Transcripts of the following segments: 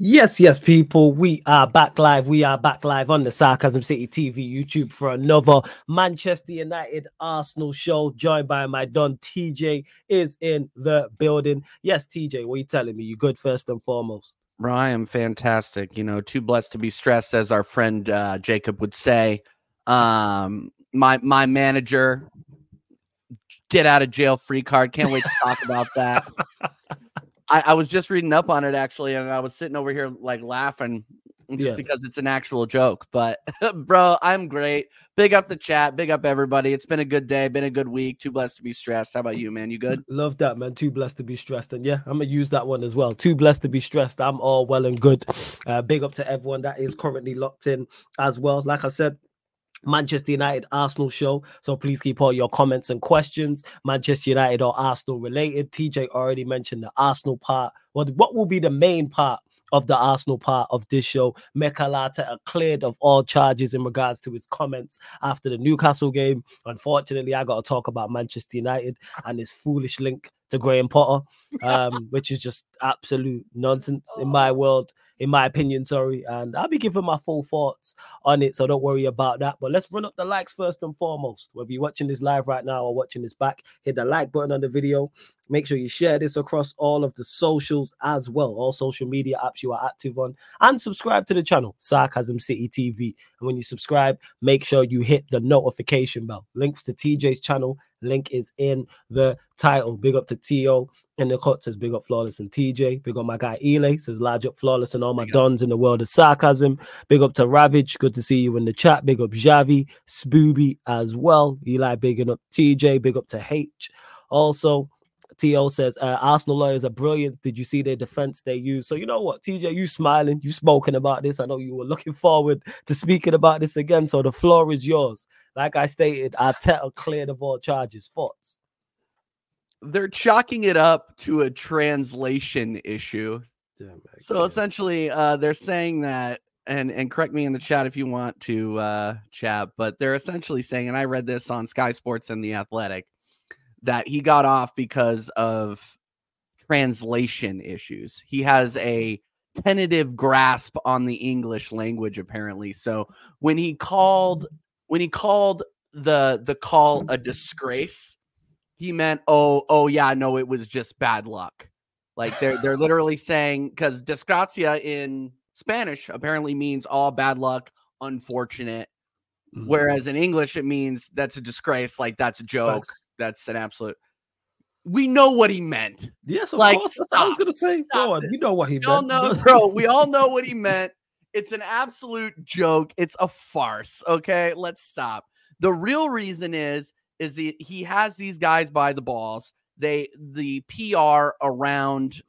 Yes, yes, people. We are back live. We are back live on the Sarcasm City TV YouTube for another Manchester United Arsenal show. Joined by my Don TJ is in the building. Yes, TJ, what are you telling me? You good first and foremost? Bro, I am fantastic. You know, too blessed to be stressed, as our friend uh, Jacob would say. Um, my my manager, get out of jail free card. Can't wait to talk about that. I, I, was just reading up on it actually, and I was sitting over here like laughing just yeah. because it's an actual joke. But bro, I'm great. Big up the chat, big up everybody. It's been a good day, been a good week. Too blessed to be stressed. How about you, man? You good? Love that, man. Too blessed to be stressed. And yeah, I'm gonna use that one as well. Too blessed to be stressed. I'm all well and good. Uh, big up to everyone that is currently locked in as well. Like I said, Manchester United Arsenal show. So please keep all your comments and questions, Manchester United or Arsenal related. TJ already mentioned the Arsenal part. What what will be the main part of the Arsenal part of this show? Mikel Arteta cleared of all charges in regards to his comments after the Newcastle game. Unfortunately, I got to talk about Manchester United and his foolish link to Graham Potter, um, which is just absolute nonsense in my world in my opinion. Sorry, and I'll be giving my full thoughts on it, so don't worry about that. But let's run up the likes first and foremost. Whether you're watching this live right now or watching this back, hit the like button on the video. Make sure you share this across all of the socials as well, all social media apps you are active on, and subscribe to the channel, Sarcasm City TV. And when you subscribe, make sure you hit the notification bell. Links to TJ's channel, link is in the title. Big up to T.O. And the cut says big up flawless and TJ. Big up my guy Ele says large up flawless and all my dons in the world of sarcasm. Big up to Ravage. Good to see you in the chat. Big up Javi, Spooby as well. Eli bigging up TJ. Big up to H. Also, TO says uh, Arsenal lawyers are brilliant. Did you see their defense they use? So you know what, TJ, you smiling, you spoken about this. I know you were looking forward to speaking about this again. So the floor is yours. Like I stated, Arteta cleared of all charges. Thoughts? they're chalking it up to a translation issue. Damn, so essentially, uh, they're saying that, and and correct me in the chat if you want to uh, chat, but they're essentially saying, and I read this on Sky Sports and the Athletic, that he got off because of translation issues. He has a tentative grasp on the English language, apparently. So when he called when he called the the call a disgrace he meant, oh, oh yeah, no, it was just bad luck. Like they're they're literally saying because desgracia in Spanish apparently means all bad luck, unfortunate. Mm-hmm. Whereas in English it means that's a disgrace, like that's a joke, that's, that's an absolute. We know what he meant. Yes, of like, course. That's what I was gonna say. On, you know what he we meant. All know, bro. We all know what he meant. It's an absolute joke. It's a farce. Okay, let's stop. The real reason is is he, he has these guys by the balls. They the PR around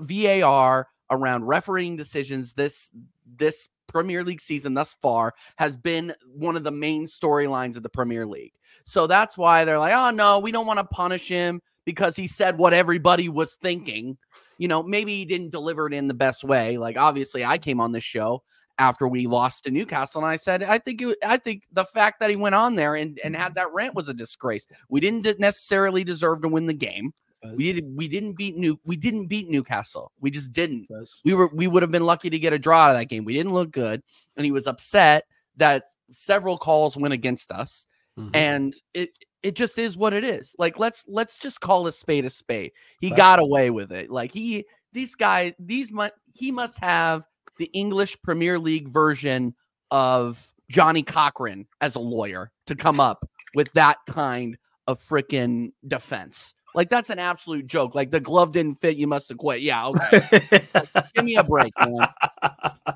VAR around refereeing decisions this this Premier League season thus far has been one of the main storylines of the Premier League. So that's why they're like, "Oh no, we don't want to punish him because he said what everybody was thinking." You know, maybe he didn't deliver it in the best way. Like obviously I came on this show after we lost to Newcastle. And I said, I think it, I think the fact that he went on there and, and had mm-hmm. that rant was a disgrace. We didn't necessarily deserve to win the game. We didn't. we didn't beat New we didn't beat Newcastle. We just didn't. We were we would have been lucky to get a draw out of that game. We didn't look good, and he was upset that several calls went against us. Mm-hmm. And it it just is what it is. Like let's let's just call a spade a spade. He got away with it. Like he these guys these he must have the English Premier League version of Johnnie Cochran as a lawyer to come up with that kind of freaking defense. Like that's an absolute joke. Like the glove didn't fit, you must have quit. Yeah, okay. like, give me a break, man.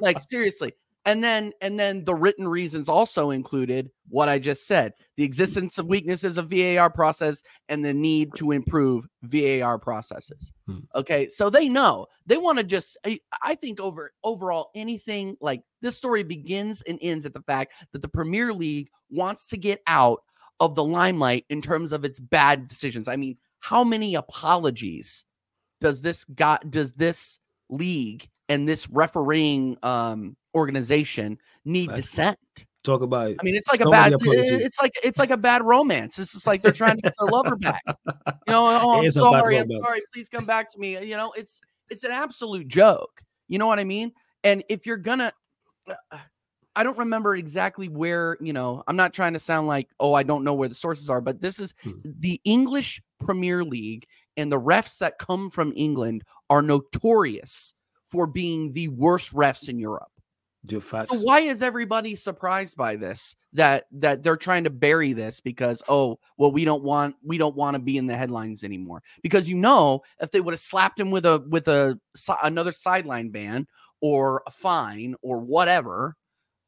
Like seriously and then and then the written reasons also included what i just said the existence of weaknesses of var process and the need to improve var processes hmm. okay so they know they want to just I, I think over overall anything like this story begins and ends at the fact that the premier league wants to get out of the limelight in terms of its bad decisions i mean how many apologies does this got does this league and this refereeing um organization need That's dissent. Talk about. I mean, it's like so a bad. It's like it's like a bad romance. It's just like they're trying to get their lover back. You know, oh, I'm sorry, I'm sorry. Please come back to me. You know, it's it's an absolute joke. You know what I mean? And if you're gonna, uh, I don't remember exactly where, you know, I'm not trying to sound like, oh, I don't know where the sources are, but this is Hmm. the English Premier League and the refs that come from England are notorious for being the worst refs in Europe. So why is everybody surprised by this? That that they're trying to bury this because oh well we don't want we don't want to be in the headlines anymore because you know if they would have slapped him with a with a another sideline ban or a fine or whatever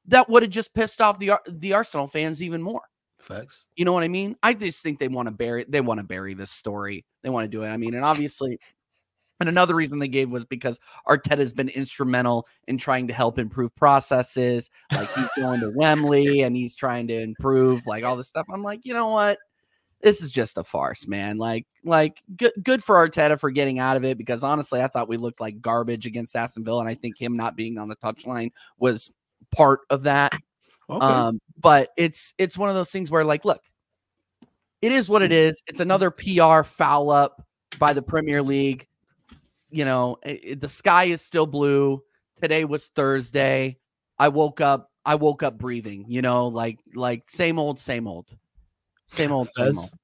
that would have just pissed off the the Arsenal fans even more. Facts. You know what I mean? I just think they want to bury they want to bury this story. They want to do it. I mean, and obviously, and another reason they gave was because Arteta's been instrumental in trying to help improve processes. Like he's going to Wembley and he's trying to improve like all this stuff. I'm like, you know what? This is just a farce, man. Like, like good, good for Arteta for getting out of it because honestly, I thought we looked like garbage against Aston Villa, and I think him not being on the touchline was part of that. Okay. Um, but it's it's one of those things where like, look, it is what it is. It's another PR foul up by the Premier League. You know, i- i- the sky is still blue. Today was Thursday. I woke up. I woke up breathing. You know, like like same old, same old, same old, same old. That's,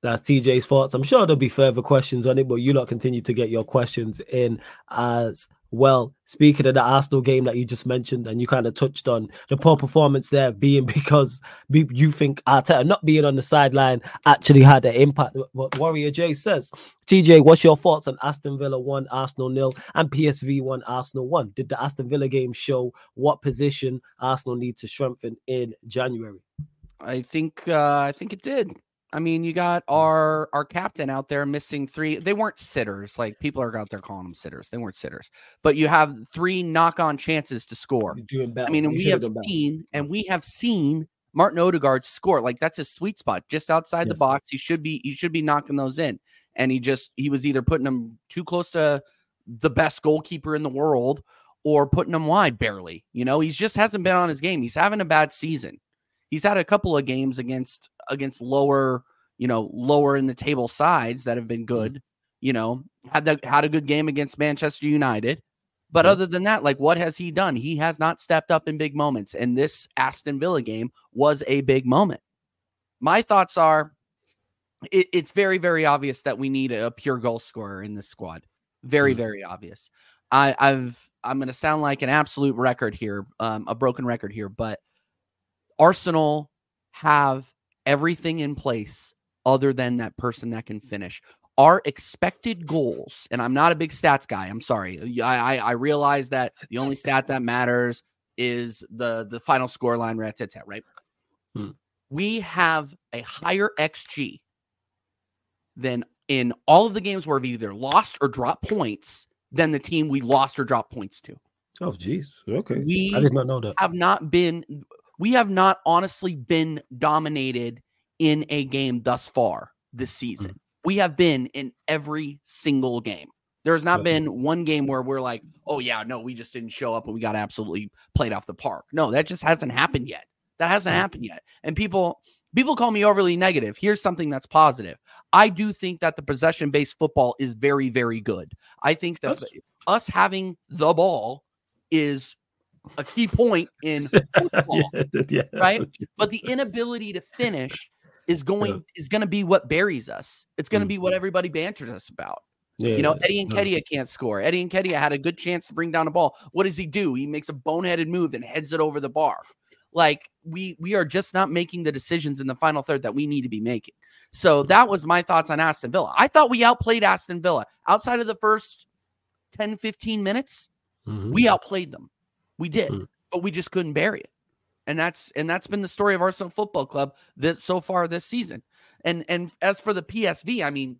that's TJ's thoughts. I'm sure there'll be further questions on it, but you lot continue to get your questions in as well. Speaking of the Arsenal game that you just mentioned, and you kind of touched on the poor performance there being because you think Arteta not being on the sideline actually had an impact. What Warrior J says, TJ, what's your thoughts on Aston Villa 1, Arsenal nil, and PSV 1, Arsenal 1? Did the Aston Villa game show what position Arsenal need to strengthen in January? I think uh, I think it did. I mean, you got our our captain out there missing three. They weren't sitters. Like people are out there calling them sitters. They weren't sitters. But you have three knock on chances to score. You're doing better. I mean, and we have better. seen and we have seen Martin Odegaard score. Like that's his sweet spot, just outside Yes. the box. He should be he should be knocking those in. And he just he was either putting them too close to the best goalkeeper in the world or putting them wide barely. You know, he just hasn't been on his game. He's having a bad season. He's had a couple of games against against lower, you know, lower in the table sides that have been good. You know, had the, had a good game against Manchester United. But other than that, like what has he done? He has not stepped up in big moments. And this Aston Villa game was a big moment. My thoughts are it, it's very, very obvious that we need a pure goal scorer in this squad. Very, Mm. very obvious. I, I've I'm gonna sound like an absolute record here, um, a broken record here, but Arsenal have everything in place other than that person that can finish. Our expected goals, and I'm not a big stats guy. I'm sorry. I I, I realize that the only stat that matters is the the final score line rat tat tat, right? Hmm. We have a higher XG than in all of the games where we've either lost or dropped points than the team we lost or dropped points to. Oh, jeez. Okay. We I did not know that. have not been we have not honestly been dominated in a game thus far this season. Mm-hmm. We have been in every single game. There has not been one game where we're like, oh yeah, no, we just didn't show up and we got absolutely played off the park. No, that just hasn't happened yet. That hasn't Yeah. happened yet. And people people call me overly negative. Here's something that's positive. I do think that the possession based football is very, very good. I think that That's- us having the ball is a key point in football. yeah, right? but the inability to finish is going Yeah. is going to be what buries us. It's going to Mm. be what everybody banters us about. yeah, You know, Eddie and. Kedia can't score. Eddie Nketiah had a good chance to bring down a ball. What does he do? He makes a boneheaded move and heads it over the bar. Like we we are just not making the decisions in the final third that we need to be making. So Mm. that was my thoughts on Aston Villa. I thought we outplayed Aston Villa outside of the first 10 15 minutes Mhm. we outplayed them. We did, Mm. but we just couldn't bury it. And that's and that's been the story of Arsenal Football Club this so far this season. And and as for the PSV, I mean,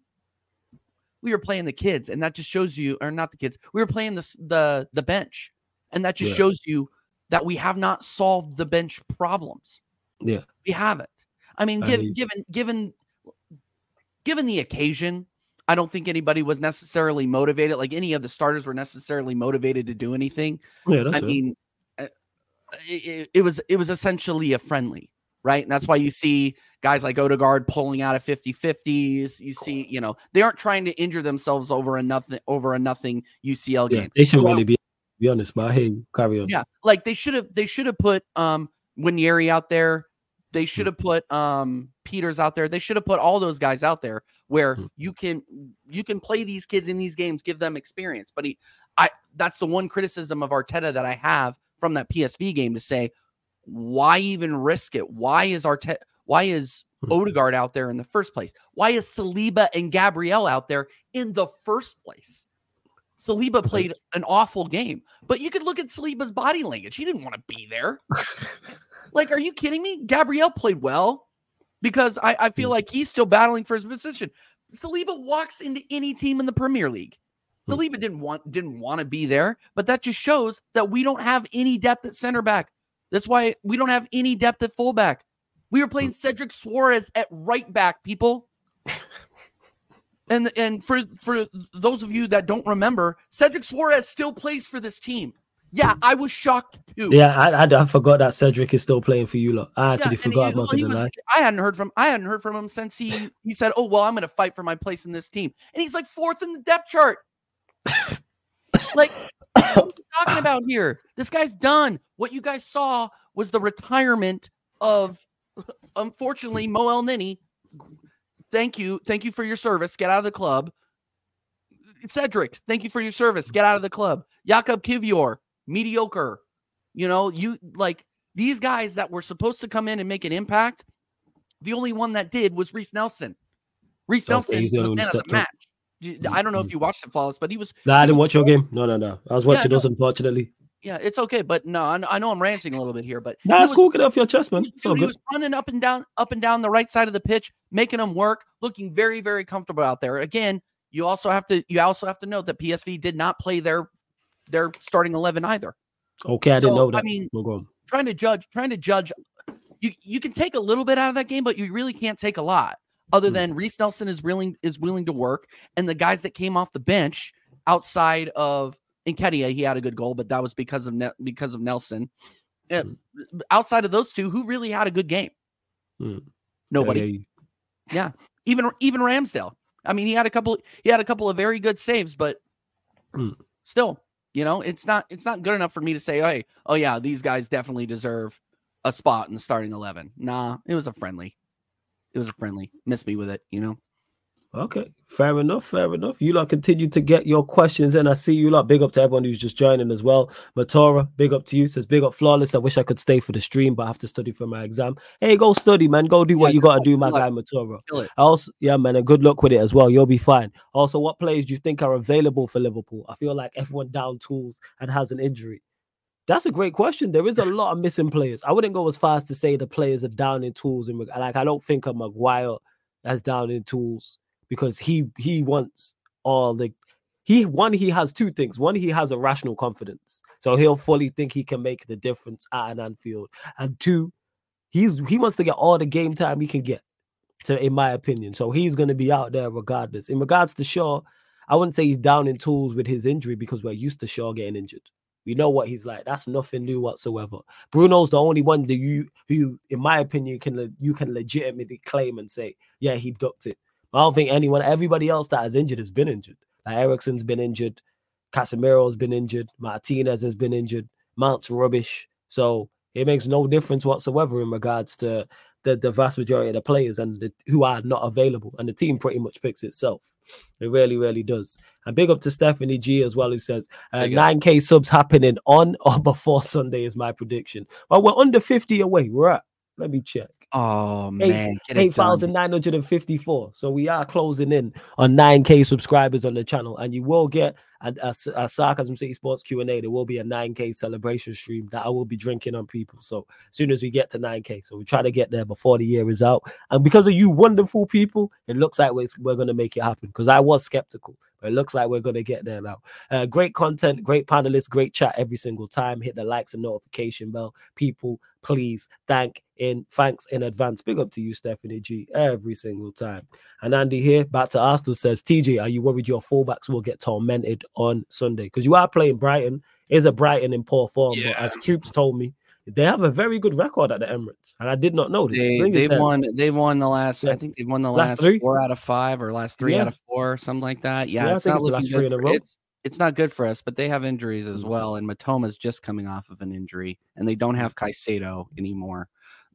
we were playing the kids, and that just shows you, or not the kids, we were playing the the the bench, and that just Yeah. shows you that we have not solved the bench problems. Yeah. We haven't. I mean, I mean- given given given the occasion, I don't think anybody was necessarily motivated. Like any of the starters were necessarily motivated to do anything. Yeah, that's I it. mean, uh, it, it was it was essentially a friendly, right? And that's why you see guys like Odegaard pulling out of 50-50s. You see, you know, they aren't trying to injure themselves over a nothing over a nothing UCL yeah, game. they should really be. be honest, but I hear you. Carry on. Yeah, like they should have they should have put um Nwaneri out there. They should have put um Peters out there. They should have put all those guys out there where Hmm. you can you can play these kids in these games, give them experience. But he I that's the one criticism of Arteta that I have from that PSV game to say, why even risk it? Why is Arteta why is Hmm. Odegaard out there in the first place? Why is Saliba and Gabriel out there in the first place? Saliba played an awful game, but you could look at Saliba's body language. He didn't want to be there. like, are you kidding me? Gabriel played well because I, I feel Hmm. like he's still battling for his position. Saliba walks into any team in the Premier League. Hmm. Saliba didn't want didn't want to be there, but that just shows that we don't have any depth at center back. That's why we don't have any depth at fullback. We were playing Cedric Soares at right back, people. And and for for those of you that don't remember, Cedric Soares still plays for this team. Yeah, I was shocked too. Yeah, I, I, I forgot that Cedric is still playing for you lot. I actually and forgot he- about well, he was- I hadn't heard from I hadn't heard from him since he he said, "Oh well, I'm going to fight for my place in this team," and he's like fourth in the depth chart. like, what are we talking about here? This guy's done. What you guys saw was the retirement of, unfortunately, Mo Elneny. Thank you, thank you for your service. Get out of the club. Cedric, thank you for your service. Get out of the club. Jakub Kiwior, mediocre. You know, you like these guys that were supposed to come in and make an impact. The only one that did was Reiss Nelson. Reiss Nelson was man of the match. I don't know if you watched it, flawless, but he was. Nah, I didn't watch your game. No, no, no. I was watching no. us, unfortunately. Yeah, it's okay, but no, I know, I'm ranting a little bit here, but Nah, he it's was- cool. Get off your chest, man. It's all Dude, he good. was running up and down, up and down the right side of the pitch, making them work, looking very, very comfortable out there. Again, you also have to, you also have to note that PSV did not play their, their starting eleven either. Okay, I didn't know that. I mean, We'll trying to judge, trying to judge, you you can take a little bit out of that game, but you really can't take a lot. Other Hmm. than Reiss Nelson is willing is willing to work, and the guys that came off the bench outside of Nketiah, he had a good goal, but that was because of ne- because of Nelson. Uh, Hmm. Outside of those two, who really had a good game? Hmm. Nobody. Yeah, yeah, even even Ramsdale. I mean, he had a couple. He had a couple of very good saves, but Hmm. still, you know, it's not it's not good enough for me to say, hey, oh yeah, these guys definitely deserve a spot in the starting eleven. Nah, it was a friendly. It was a friendly. Miss me with it, you know. Okay, fair enough, fair enough. You lot continue to get your questions and I see you lot. Big up to everyone who's just joining as well. Matora, big up to you. Says big up flawless. I wish I could stay for the stream, but I have to study for my exam. Hey, go study, man. Go do what Yeah, you gotta do, my guy. Matora. Also, yeah, man, and good luck with it as well. You'll be fine. Also, what players do you think are available for Liverpool? I feel like everyone down tools and has an injury. That's a great question. There is a lot of missing players. I wouldn't go as far as to say the players are down in tools. And like, I don't think of Maguire as down in tools because he he wants all the he one he has two things. One he has a rational confidence, so he'll fully think he can make the difference at an Anfield. And two, he's he wants to get all the game time he can get. So in my opinion, so he's going to be out there regardless. In regards to Shaw, I wouldn't say he's down in tools with his injury because we're used to Shaw getting injured. We know what he's like. That's nothing new whatsoever. Bruno's the only one that you who, in my opinion, can you can legitimately claim and say, yeah, he ducked it. I don't think anyone, everybody else that has injured has been injured. Like Eriksen's been injured, Casemiro's been injured, Martinez has been injured, Mount's rubbish. So it makes no difference whatsoever in regards to the, the vast majority of the players and the, who are not available. And the team pretty much picks itself. It really, really does. And big up to Stephanie G as well, who says uh, 9K subs happening on or before Sunday is my prediction. Well, we're under 50 away. We're at, let me check. Oh Eight- man, get it 8,954. So we are closing in on 9K subscribers on the channel, and you will get a, a, a Sarcasm City Sports Q&A. There will be a 9K celebration stream that I will be drinking on people. So as soon as we get to 9K, so we try to get there before the year is out. And because of you wonderful people, it looks like we're, we're going to make it happen because I was skeptical, but it looks like we're going to get there now. Uh, great content, great panelists, great chat every single time. Hit the likes and notification bell. People, please thank in thanks in advance. Big up to you, Stephanie G, every single time. And Andy here, back to Arsenal says, TJ, are you worried your fullbacks will get tormented on Sunday? Because you are playing Brighton. Is a Brighton in poor form, but as Troops told me, they have a very good record at the Emirates, and I did not know this. They they've won they've won the last Yeah. I think they've won the Last last, three? four out of five or last three Yeah. out of four something like that. Yeah, Yeah, it's not it's looking good three in a for-. It's, it's not good for us, but they have injuries as Mhm. well. And Mitoma's just coming off of an injury, and they don't have Caicedo anymore.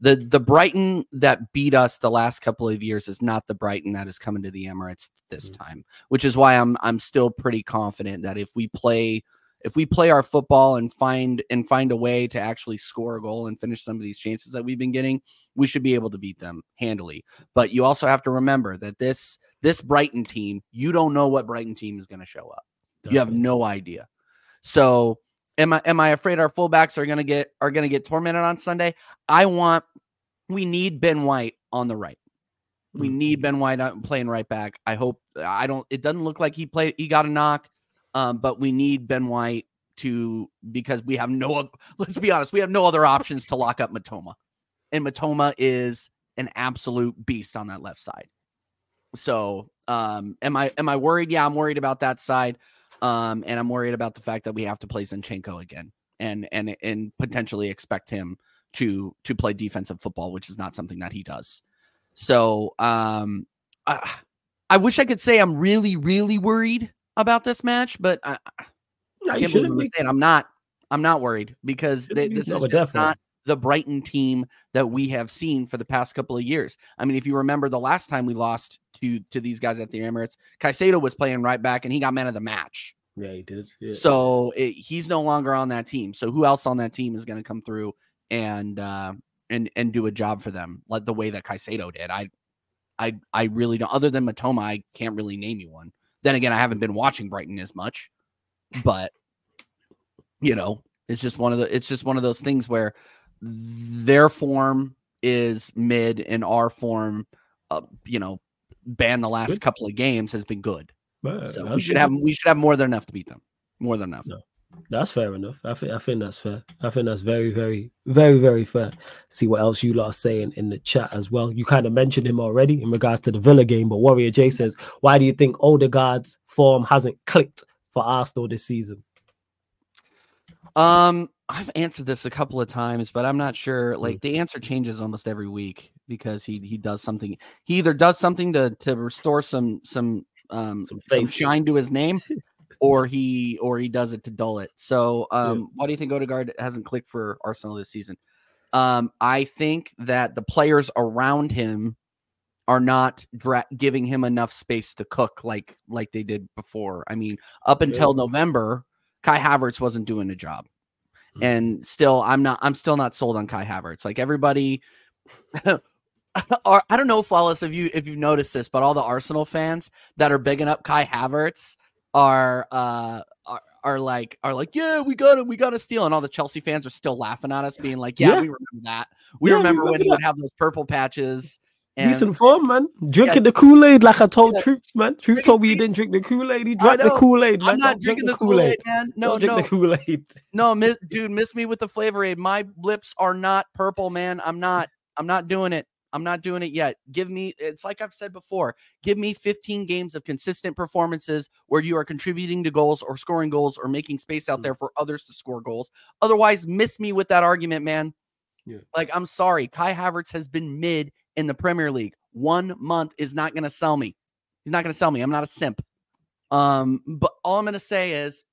The the Brighton that beat us the last couple of years is not the Brighton that is coming to the Emirates this Mhm. time, which is why I'm I'm still pretty confident that if we play if we play our football and find and find a way to actually score a goal and finish some of these chances that we've been getting, we should be able to beat them handily. But you also have to remember that this this Brighton team, you don't know what Brighton team is going to show up. You have no idea. So am I am I afraid our fullbacks are gonna get are gonna get tormented on Sunday? I want we need Ben White on the right. We Mm. need Ben White playing right back. I hope I don't it doesn't look like he played he got a knock. Um, but we need Ben White to because we have no other let's be honest, we have no other options to lock up Mitoma. And Mitoma is an absolute beast on that left side. So um am I am I worried? Yeah, I'm worried about that side. Um, and I'm worried about the fact that we have to play Zinchenko again and and and potentially expect him to to play defensive football, which is not something that he does. So um I, I wish I could say I'm really, really worried about this match, but I, I No, can't believe be. I'm not. I'm not worried because Shouldn't they, be. this No, is just not the Brighton team that we have seen for the past couple of years. I mean, if you remember the last time we lost to to these guys at the Emirates, Caicedo was playing right back and he got man of the match. Yeah, he did. Yeah. So it, he's no longer on that team. So who else on that team is going to come through and uh, and and do a job for them like the way that Caicedo did? I I I really don't. Other than Mitoma, I can't really name you one. Then again, I haven't been watching Brighton as much, but you know, it's just one of the. It's just one of those things where their form is mid and our form, uh, you know, ban the last Good. couple of games has been good. But So we should good. have we should have more than enough to beat them. More than enough. No. That's fair enough. I think I think that's fair. I think that's very, very, very, very fair. See what else you lot are saying in the chat as well. You kind of mentioned him already in regards to the Villa game, but Warrior J says, "Why do you think Odegaard's form hasn't clicked for Arsenal this season?" Um, I've answered this a couple of times, but I'm not sure. Like the answer changes almost every week because he he does something. He either does something to to restore some some um Some some, shine to his name, or he or he does it to dull it. So, um, why do you think Odegaard hasn't clicked for Arsenal this season? Um, I think that the players around him are not dra- giving him enough space to cook like like they did before. I mean, up until November, Kai Havertz wasn't doing a job. Mhm. And still I'm not I'm still not sold on Kai Havertz. Like everybody are I don't know flawless if you if you've noticed this, but all the Arsenal fans that are bigging up Kai Havertz are uh are, are like are like yeah we got him we got to steal and all the Chelsea fans are still laughing at us being like yeah, Yeah. we remember that we Yeah, we remember when remember he would have those purple patches and Decent form, man. Drinking the Kool Aid like I told Yeah. Troops, man. Troops told me he didn't drink the Kool Aid. He drank the. Kool Aid, man. I'm not Don't drink drinking the Kool Aid man no Don't drink no the Kool Aid. No, miss, dude, miss me with the flavor aid. My lips are not purple, man. I'm not. I'm not doing it. I'm not doing it yet. Give me. It's like I've said before. Give me 15 games of consistent performances where you are contributing to goals or scoring goals or making space out Mm. there for others to score goals. Otherwise, miss me with that argument, man. Yeah. Like I'm sorry, Kai Havertz has been mid in the Premier League. One month is not going to sell me. He's not going to sell me. I'm not a simp. Um, but all I'm going to say is,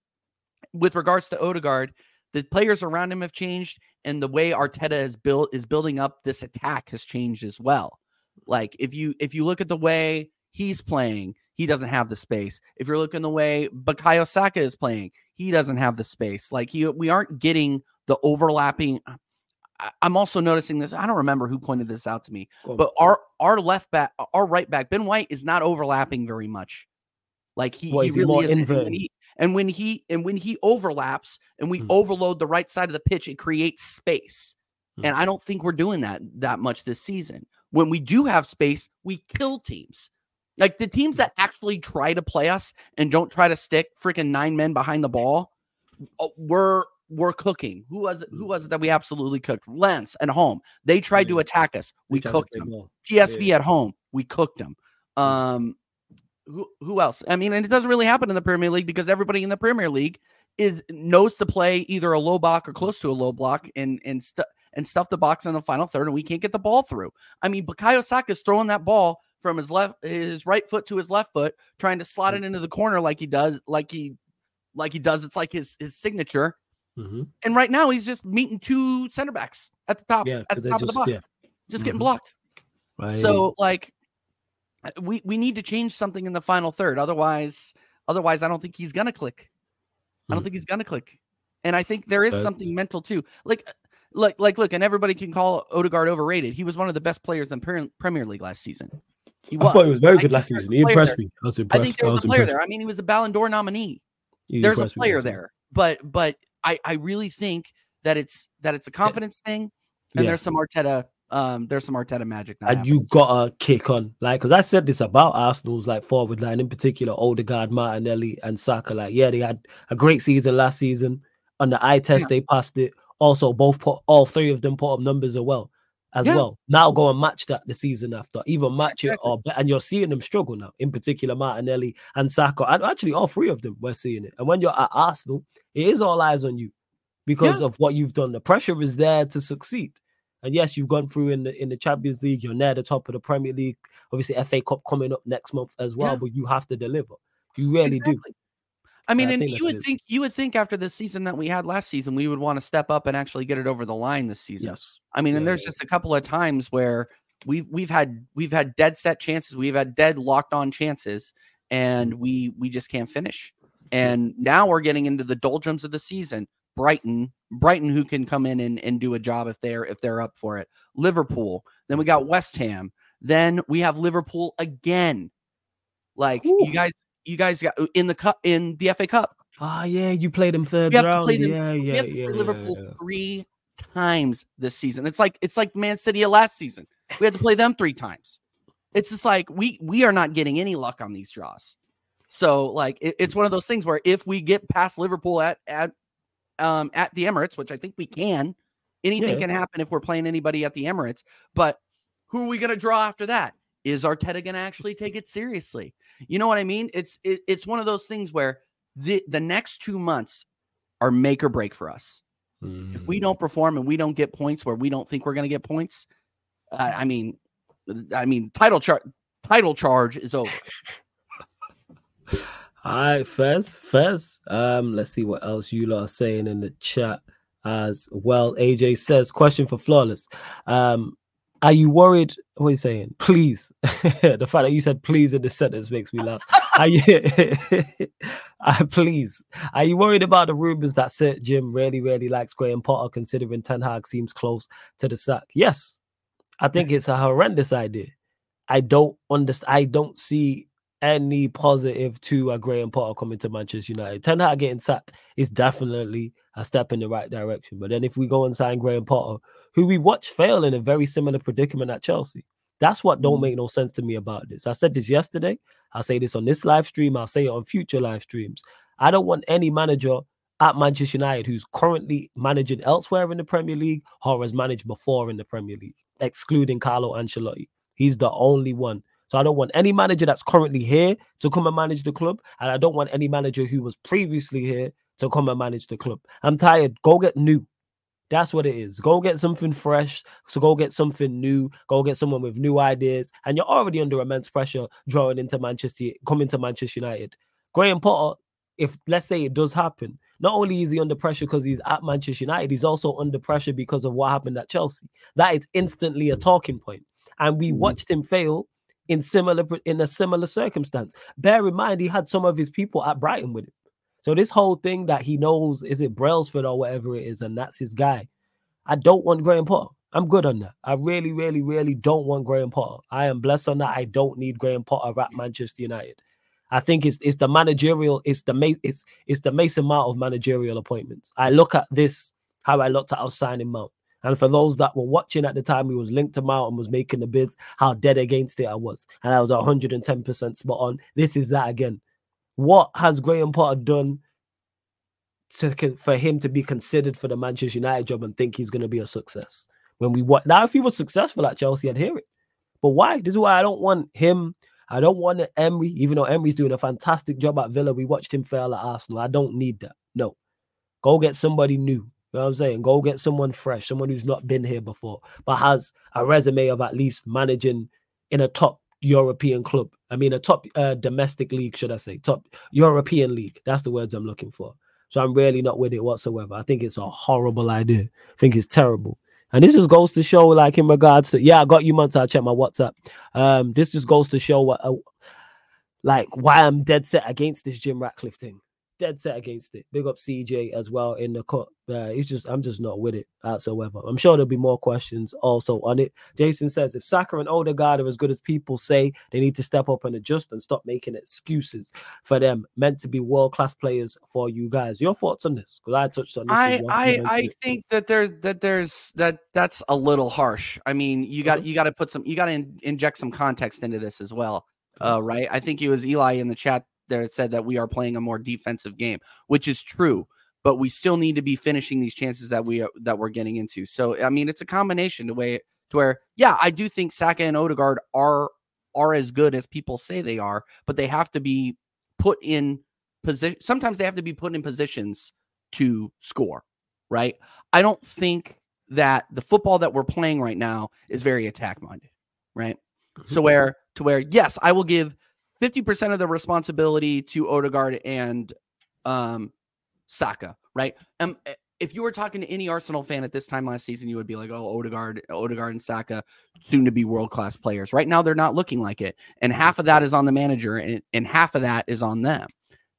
with regards to Odegaard, the players around him have changed, and the way Arteta is built is building up this attack has changed as well. Like if you if you look at the way he's playing, he doesn't have the space. If you're looking the way Bukayo Saka is playing, he doesn't have the space. Like he, we aren't getting the overlapping. I'm also noticing this. I don't remember who pointed this out to me, Go on. but our our left back, our right back, Ben White is not overlapping very much. Like he, he is really more isn't. And inverted? when he, and when he and when he overlaps and we Hmm. overload the right side of the pitch, it creates space. Hmm. And I don't think we're doing that that much this season. When we do have space, we kill teams. Like the teams that actually try to play us and don't try to stick freaking nine men behind the ball, uh, we're we're cooking. Who was it? Who was it that we absolutely cooked? Lens at home. They tried to attack us. We to cooked them. PSV at home, we cooked them. Um, who who else? I mean, and it doesn't really happen in the Premier League because everybody in the Premier League is knows to play either a low block or close to a low block and and stu- and stuff the box in the final third, and we can't get the ball through. I mean, Bukayo Saka is throwing that ball from his left his right foot to his left foot, trying to slot it into the corner like he does, like he like he does. It's like his his signature. Mhm. And right now he's just meeting two center backs at the top, Yeah, at the top of the box, yeah. just getting Mhm. blocked. Right. So like uh, we we need to change something in the final third. Otherwise, otherwise I don't think he's gonna click. I don't Mm. think he's gonna click. And I think there is Okay. something mental too. Like uh, like like look, and everybody can call Odegaard overrated. He was one of the best players in Pre- Premier League last season. He I thought he was very good last season. He impressed there. me. I was I think there was was a player impressed. there. I mean, he was a Ballon d'Or nominee. He There's a player there. But but I I really think that it's that it's a confidence thing and Yeah. there's some Arteta um there's some Arteta magic now. and you gotta kick on like because I said this about Arsenal's like forward line in particular, Odegaard, Martinelli, and Saka. Like, yeah, they had a great season last season. On the eye test, they passed it. Also, both put all three of them put up numbers as well. As Yeah. well. Now go and match that the season after, even match it or and you're seeing them struggle now, in particular Martinelli and Saka. And actually all three of them we're seeing it. And when you're at Arsenal, it is all eyes on you because of what you've done. The pressure is there to succeed. And yes, you've gone through in the in the Champions League. You're near the top of the Premier League. Obviously, FA Cup coming up next month as well. Yeah. But you have to deliver. You really do. I mean, I and you that's what it would is. think you would think after the season that we had last season, we would want to step up and actually get it over the line this season. Yes. I mean, and there's yeah. just a couple of times where we've we've had we've had dead set chances, we've had dead locked on chances, and we we just can't finish. And now we're getting into the doldrums of the season. Brighton, Brighton, who can come in and, and do a job if they're if they're up for it. Liverpool. Then we got West Ham. Then we have Liverpool again. Like Ooh. you guys, you guys got in the cup in the FA Cup. Ah, yeah, you played them third We have to round. play them- yeah, we yeah, have to yeah, play yeah, Liverpool yeah. three times this season. It's like it's like Man City last season. We had to play them three times. It's just like we we are not getting any luck on these draws. So like it- it's one of those things where if we get past Liverpool at at um at the Emirates, which I think we can, anything Yeah. can happen if we're playing anybody at the Emirates. But who are we going to draw after that? Is Arteta going to actually take it seriously? You know what I mean? It's it, it's one of those things where the the next two months are make or break for us. If we Mm. don't perform and we don't get points where we don't think we're going to get points, I, I mean, I mean, title chart title charge is over. All right, Fez, Fez. Um, let's see what else you lot are saying in the chat as well. AJ says, question for flawless. Um, are you worried? What are you saying? Please. the fact that you said please in the sentence makes me laugh. Are you uh, please? Are you worried about the rumors that Sir Jim really, really likes Graham Potter, considering Ten Hag seems close to the sack? Yes, I think it's a horrendous idea. I don't understand. I don't see any positive to a Graham Potter coming to Manchester United. Ten Hag getting sacked is definitely a step in the right direction. But then if we go and sign Graham Potter, who we watch fail in a very similar predicament at Chelsea, that's what don't Mhm. make no sense to me about this. I said this yesterday. I'll say this on this live stream. I'll say it on future live streams. I don't want any manager at Manchester United who's currently managing elsewhere in the Premier League or has managed before in the Premier League, excluding Carlo Ancelotti. He's the only one. So I don't want any manager that's currently here to come and manage the club, and I don't want any manager who was previously here to come and manage the club. I'm tired. Go get new. That's what it is. Go get something fresh. So go get something new. Go get someone with new ideas. And you're already under immense pressure drawing into Manchester, coming to Manchester United. Graham Potter, if let's say it does happen, not only is he under pressure because he's at Manchester United, he's also under pressure because of what happened at Chelsea. That is instantly a talking point. And we Mhm. watched him fail in similar in a similar circumstance. Bear in mind, he had some of his people at Brighton with him. So this whole thing that he knows is it Brailsford or whatever it is, and that's his guy. I don't want Graham Potter. I'm good on that. I really, really, really don't want Graham Potter. I am blessed on that. I don't need Graham Potter at Manchester United. I think it's it's the managerial, it's the it's it's the Mason Mount of managerial appointments. I look at this how I looked at our signing Mount. And for those that were watching at the time, he was linked to Mount and was making the bids, how dead against it I was. And I was 110% spot on. This is that again. What has Graham Potter done to for him to be considered for the Manchester United job and think he's going to be a success? When we what now, if he was successful at Chelsea, I'd hear it. But why? This is why I don't want him. I don't want Emery, even though Emery's doing a fantastic job at Villa. We watched him fail at Arsenal. I don't need that. No. Go get somebody new. You know what I'm saying? Go get someone fresh, someone who's not been here before, but has a resume of at least managing in a top European club I mean, a top uh, domestic league, should I say, top European league. That's the words I'm looking for. So I'm really not with it whatsoever. I think it's a horrible idea. I think it's terrible. And this just goes to show, like in regards to, yeah, I got you, Monta. I checked my WhatsApp. Um, this just goes to show what, uh, like, why I'm dead set against this Jim Ratcliffe thing dead set against it. Big up CJ as well in the cut. Uh, he's just, I'm just not with it whatsoever. I'm sure there'll be more questions also on it. Jason says if Saka and Odegaard are as good as people say, they need to step up and adjust and stop making excuses for them. Meant to be world class players for you guys. Your thoughts on this? Because I touched on this. I. I, I think that there's that there's that that's a little harsh. I mean, you got mm-hmm. you got to put some you got to in, inject some context into this as well. Uh, right. I think it was Eli in the chat there it said that we are playing a more defensive game, which is true. But we still need to be finishing these chances that we are, that we're getting into. So I mean, it's a combination to way to where yeah, I do think Saka and Odegaard are are as good as people say they are, but they have to be put in position. Sometimes they have to be put in positions to score. Right? I don't think that the football that we're playing right now is very attack minded. Right? So mm-hmm. where to where yes, I will give 50% of the responsibility to Odegaard and um, Saka, right? Um, eh, if you were talking to any Arsenal fan at this time last season, you would be like, "Oh, Odegaard, Odegaard and Saka, soon to be world class players." Right now, they're not looking like it, and half of that is on the manager, and, and half of that is on them.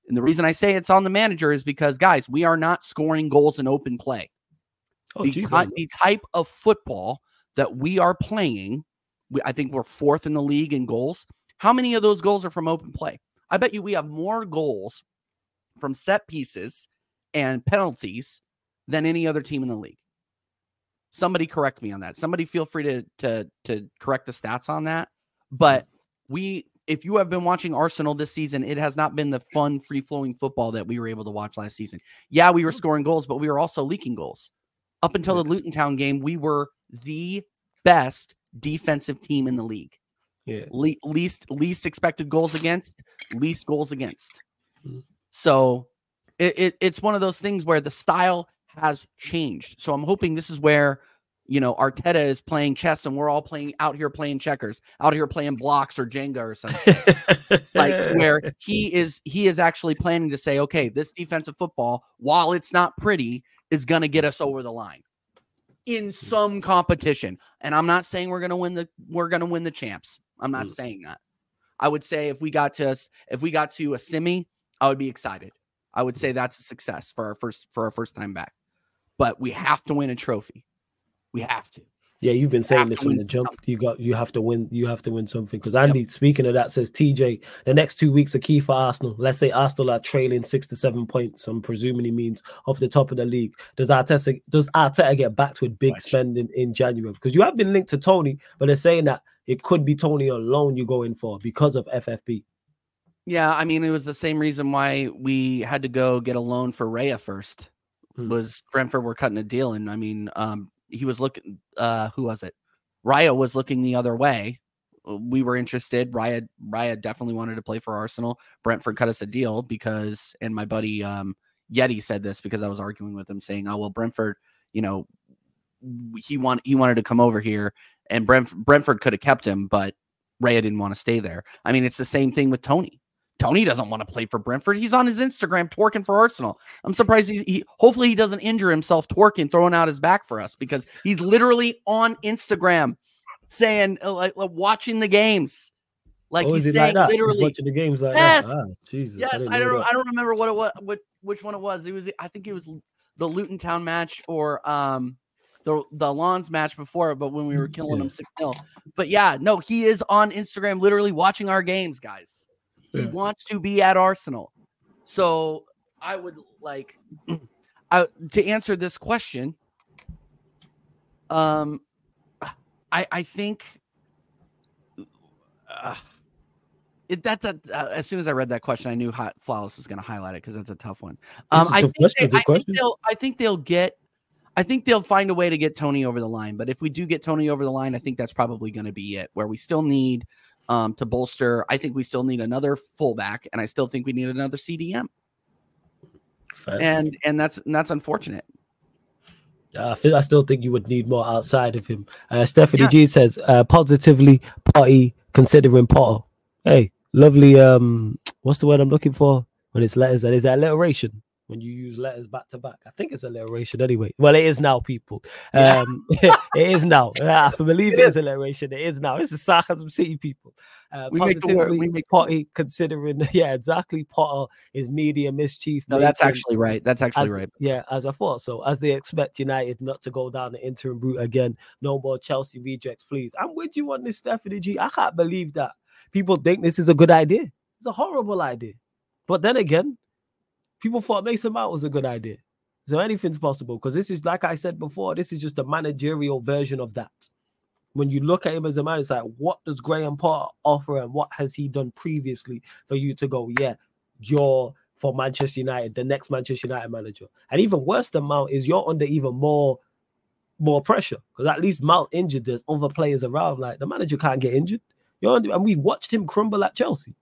And the reason I say it's on the manager is because, guys, we are not scoring goals in open play. Oh, the, the type of football that we are playing, we, I think we're fourth in the league in goals. How many of those goals are from open play? I bet you we have more goals from set pieces and penalties than any other team in the league. Somebody correct me on that. Somebody feel free to to to correct the stats on that. But we if you have been watching Arsenal this season, it has not been the fun, free flowing football that we were able to watch last season. Yeah, we were scoring goals, but we were also leaking goals. Up until the Luton Town game, we were the best defensive team in the league. Yeah. Le- least least expected goals against, least goals against. Mm-hmm. So it, it, it's one of those things where the style has changed. So I'm hoping this is where you know Arteta is playing chess and we're all playing out here playing checkers, out here playing blocks or Jenga or something. like where he is he is actually planning to say, okay, this defensive football, while it's not pretty, is gonna get us over the line in mm. some competition. And I'm not saying we're gonna win the we're gonna win the champs. I'm not mm. saying that. I would say if we got to if we got to a semi, I would be excited. I would say that's a success for our first for our first time back. But we have to win a trophy. We have to. Yeah, you've been saying this from the jump. Something. You got you have to win. You have to win something. Because Andy, yep. speaking of that, says TJ, the next two weeks are key for Arsenal. Let's say Arsenal are trailing six to seven points. I'm presuming he means off the top of the league. Does Arteta does Arteta get backed with big spending in January? Because you have been linked to Toney, but they're saying that it could be Toney alone you go in for because of FFP. Yeah, I mean it was the same reason why we had to go get a loan for Raya first. Hmm. Was Brentford were cutting a deal, and I mean, um, he was looking. Uh, who was it? Raya was looking the other way. Uh, we were interested. Raya Raya definitely wanted to play for Arsenal. Brentford cut us a deal because, and my buddy um, Yeti said this because I was arguing with him, saying, "Oh well, Brentford, you know, he want he wanted to come over here, and Brent, Brentford could have kept him, but Raya didn't want to stay there. I mean, it's the same thing with Toney. Toney doesn't want to play for Brentford. He's on his Instagram twerking for Arsenal. I'm surprised he's he hopefully he doesn't injure himself twerking, throwing out his back for us because he's literally on Instagram saying uh, like, like watching the games. Like oh, he's saying like literally he's watching the games like yes. Ah, Jesus, yes. I, I don't that. I don't remember what it was, what which one it was. It was I think it was the Luton Town match or um the the Lens match before, but when we were killing yeah. him six 0 But yeah, no, he is on Instagram, literally watching our games, guys. He wants to be at Arsenal. So I would like I, to answer this question. Um, I I think uh, it, that's a uh, as soon as I read that question, I knew Hot Flawless was going to highlight it because that's a tough one. Um, I think, they, I think they'll I think they'll get I think they'll find a way to get Toney over the line. But if we do get Toney over the line, I think that's probably going to be it. Where we still need um, to bolster. I think we still need another fullback, and I still think we need another CDM. And and that's and that's unfortunate. I feel I still think you would need more outside of him. Uh, Stephanie yeah. G says uh, positively party considering Potter. Hey, lovely. Um, what's the word I'm looking for when it's letters? And is that alliteration? When you use letters back to back, I think it's alliteration anyway. Well, it is now, people. Yeah. Um, it is now. I believe it is alliteration. It is now. It's a sarcasm city, people. Uh, We make the word- we make- potty considering. Yeah, exactly. Potter is media mischief. No, that's actually right. That's actually as, right. Yeah, as I thought. So as they expect United not to go down the interim route again, no more Chelsea rejects, please. I'm with you on this, Stephanie G. I can't believe that people think this is a good idea. It's a horrible idea. But then again, people thought Mason Mount was a good idea. So anything's possible because this is like I said before, this is just a managerial version of that. When you look at him as a man, it's like, what does Graham Potter offer and what has he done previously for you to go, yeah, you're for Manchester United, the next Manchester United manager. And even worse than Mount is you're under even more more pressure because at least Mount injured, there's other players around. Like the manager can't get injured. You're under, and we've watched him crumble at Chelsea.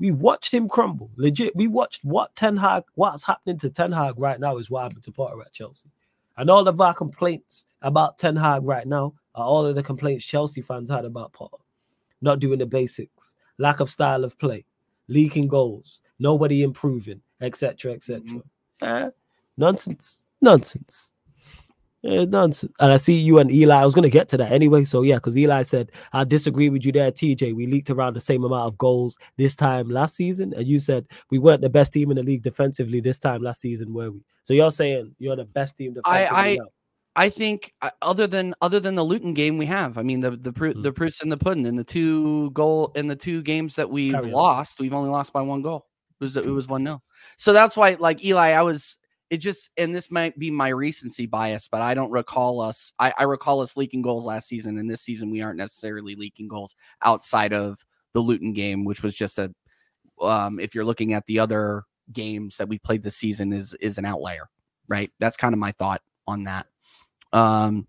We watched him crumble. Legit, we watched what Ten Hag, what's happening to Ten Hag right now is what happened to Potter at Chelsea. And all of our complaints about Ten Hag right now are all of the complaints Chelsea fans had about Potter. Not doing the basics, lack of style of play, leaking goals, nobody improving, etc. etc. Mhm. Eh, nonsense. Nonsense. Eh, nonsense. And I see you and Eli. I was going to get to that anyway. So, yeah, because Eli said, I disagree with you there, TJ. We leaked around the same amount of goals this time last season. And you said we weren't the best team in the league defensively this time last season, were we? So, you're saying you're the best team I- defensively I- now. I think uh, other than other than the Luton game we have, I mean the the proof Mm. the proof's in the pudding. In the two goal in the two games that we've Carry on. lost, we've only lost by one goal. It was it was one 0 So that's why, like Eli, I was it just and this might be my recency bias, but I don't recall us. I, I recall us leaking goals last season, and this season we aren't necessarily leaking goals outside of the Luton game, which was just a. Um, if you're looking at the other games that we played this season, is is an outlier, right? That's kind of my thought on that. Um,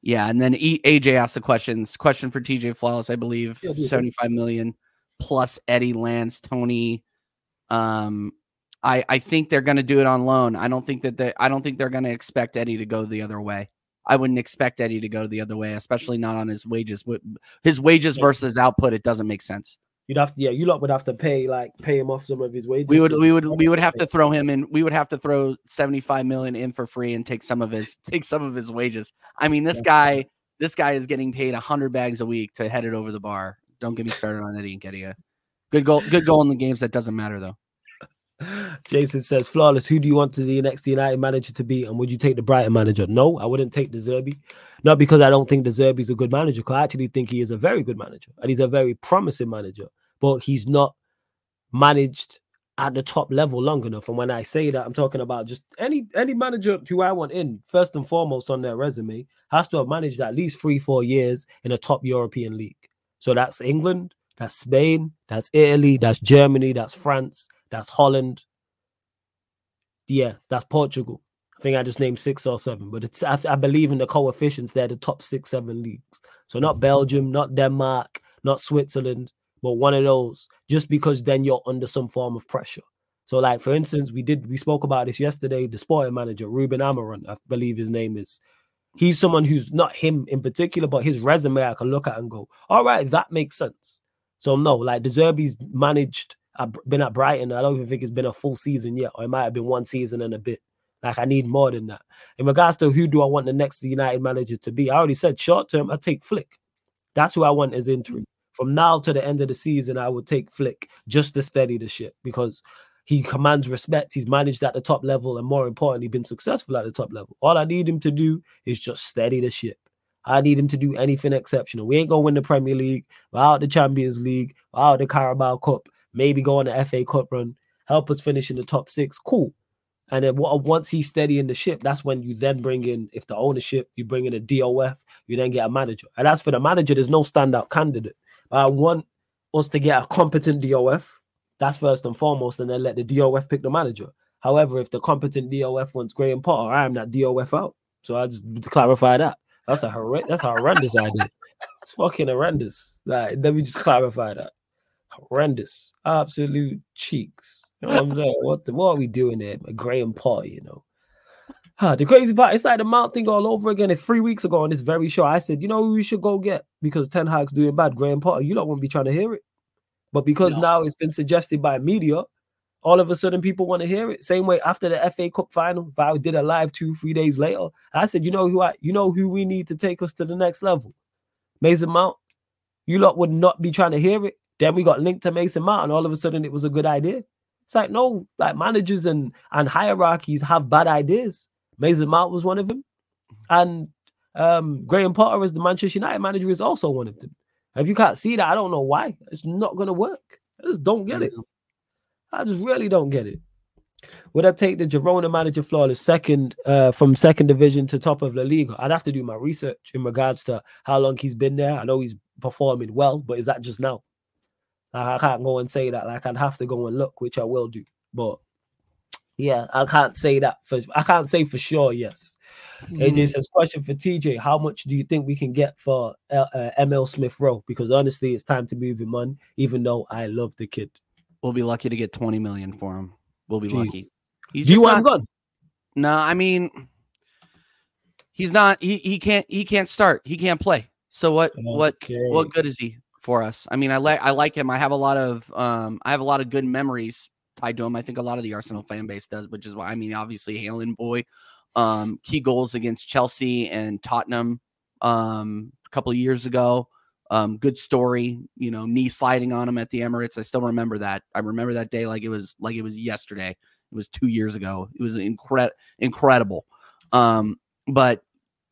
yeah, and then e- AJ asked the questions. Question for TJ Flawless, I believe, Yeah, 75 million plus Eddie Lance, Toney. Um, I I think they're going to do it on loan. I don't think that they, I don't think they're going to expect Eddie to go the other way. I wouldn't expect Eddie to go the other way, especially not on his wages. His wages versus output, it doesn't make sense. You'd have to, yeah, you lot would have to pay, like, pay him off some of his wages. We would we would we would have to throw him in. We would have to throw 75 million in for free and take some of his take some of his wages. I mean, this guy this guy is getting paid 100 bags a week to head it over the bar. Don't get me started on Eddie Nketiah. Good goal good goal in the games that doesn't matter though. Jason says, flawless. Who do you want to the next United manager to be? And would you take the Brighton manager? No, I wouldn't take De Zerbi. Not because I don't think De Zerbi's a good manager, because I actually think he is a very good manager and he's a very promising manager, but he's not managed at the top level long enough. And when I say that, I'm talking about just any any manager who I want in, first and foremost on their resume, has to have managed at least three, four years in a top European league. So that's England, that's Spain, that's Italy, that's Germany, that's France, that's Holland. Yeah, that's Portugal. I think I just named six or seven, but it's I, I believe in the coefficients. They're the top six, seven leagues. So not Belgium, not Denmark, not Switzerland, but one of those. Just because then you're under some form of pressure. So, like for instance, we did we spoke about this yesterday. The sporting manager Ruben Amorim, I believe his name is. He's someone who's not him in particular, but his resume I can look at and go, all right, that makes sense. So no, like De Zerbi's managed, I've been at Brighton. I don't even think it's been a full season yet, or it might have been one season and a bit. Like I need more than that. In regards to who do I want the next United manager to be, I already said short term. I take Flick. That's who I want as interim. Mm. From now to the end of the season, I would take Flick just to steady the ship because he commands respect. He's managed at the top level, and more importantly, been successful at the top level. All I need him to do is just steady the ship. I need him to do anything exceptional. We ain't gonna win the Premier League, without the Champions League, without the Carabao Cup, maybe go on the FA Cup run, help us finish in the top six. Cool. And then once he's steady in the ship, that's when you then bring in, if the ownership, you bring in a DOF, you then get a manager. And as for the manager, there's no standout candidate. I want us to get a competent DOF. That's first and foremost, and then let the DOF pick the manager. However, if the competent DOF wants Graham Potter, I am that DOF out. So I just clarify that. That's a horrendous, that's a horrendous idea. It's fucking horrendous. Like, let me just clarify that. Horrendous. Absolute cheeks. You know what I'm saying? What, the, what are we doing there? Graham Potter, you know. Huh, the crazy part, it's like the Mount thing all over again. If three weeks ago on this very show, I said, you know who we should go get because Ten Hag's doing bad, Graham Potter. You don't want to be trying to hear it. But because No. now it's been suggested by media, all of a sudden people want to hear it. Same way after the FA Cup final, if I did a live two, three days later, I said, you know who I, you know who we need to take us to the next level, Mason Mount. You lot would not be trying to hear it. Then we got linked to Mason Mount, and all of a sudden it was a good idea. It's like no, like managers and and hierarchies have bad ideas. Mason Mount was one of them, and um, Graham Potter as the Manchester United manager is also one of them. If you can't see that, I don't know why. It's not gonna work. I just don't get it. I just really don't get it. Would I take the Girona manager flawless second uh, from second division to top of La Liga? I'd have to do my research in regards to how long he's been there. I know he's performing well, but is that just now? I can't go and say that. Like I'd have to go and look, which I will do. But yeah, I can't say that for I can't say for sure. Yes. AJ says, question for TJ: How much do you think we can get for uh, uh, Emile Smith Rowe? Because honestly, it's time to move him on. Even though I love the kid. We'll be lucky to get 20 million for him. We'll be Jeez. lucky. He's Do you want him not- gone? No, I mean, he's not. He he can't. He can't start. He can't play. So what? What? What good is he for us? I mean, I like I like him. I have a lot of um. I have a lot of good memories tied to him. I think a lot of the Arsenal fan base does, which is why I mean, obviously, Hale End boy, um, key goals against Chelsea and Tottenham, um, a couple of years ago. Um, good story, you know, knee sliding on him at the Emirates. I still remember that. I remember that day like it was like it was yesterday. It was two years ago. It was incre- incredible. Um, but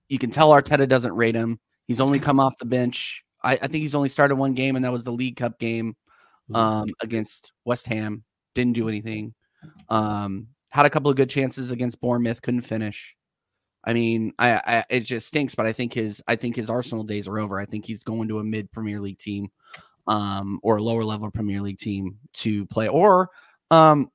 you can tell Arteta doesn't rate him. He's only come off the bench. I, I think he's only started one game, and that was the League Cup game um, against West Ham. Didn't do anything. Um, had a couple of good chances against Bournemouth. Couldn't finish. I mean, I, I it just stinks, but I think his I think his Arsenal days are over. I think he's going to a mid Premier League team, um, or a lower level Premier League team to play, or um,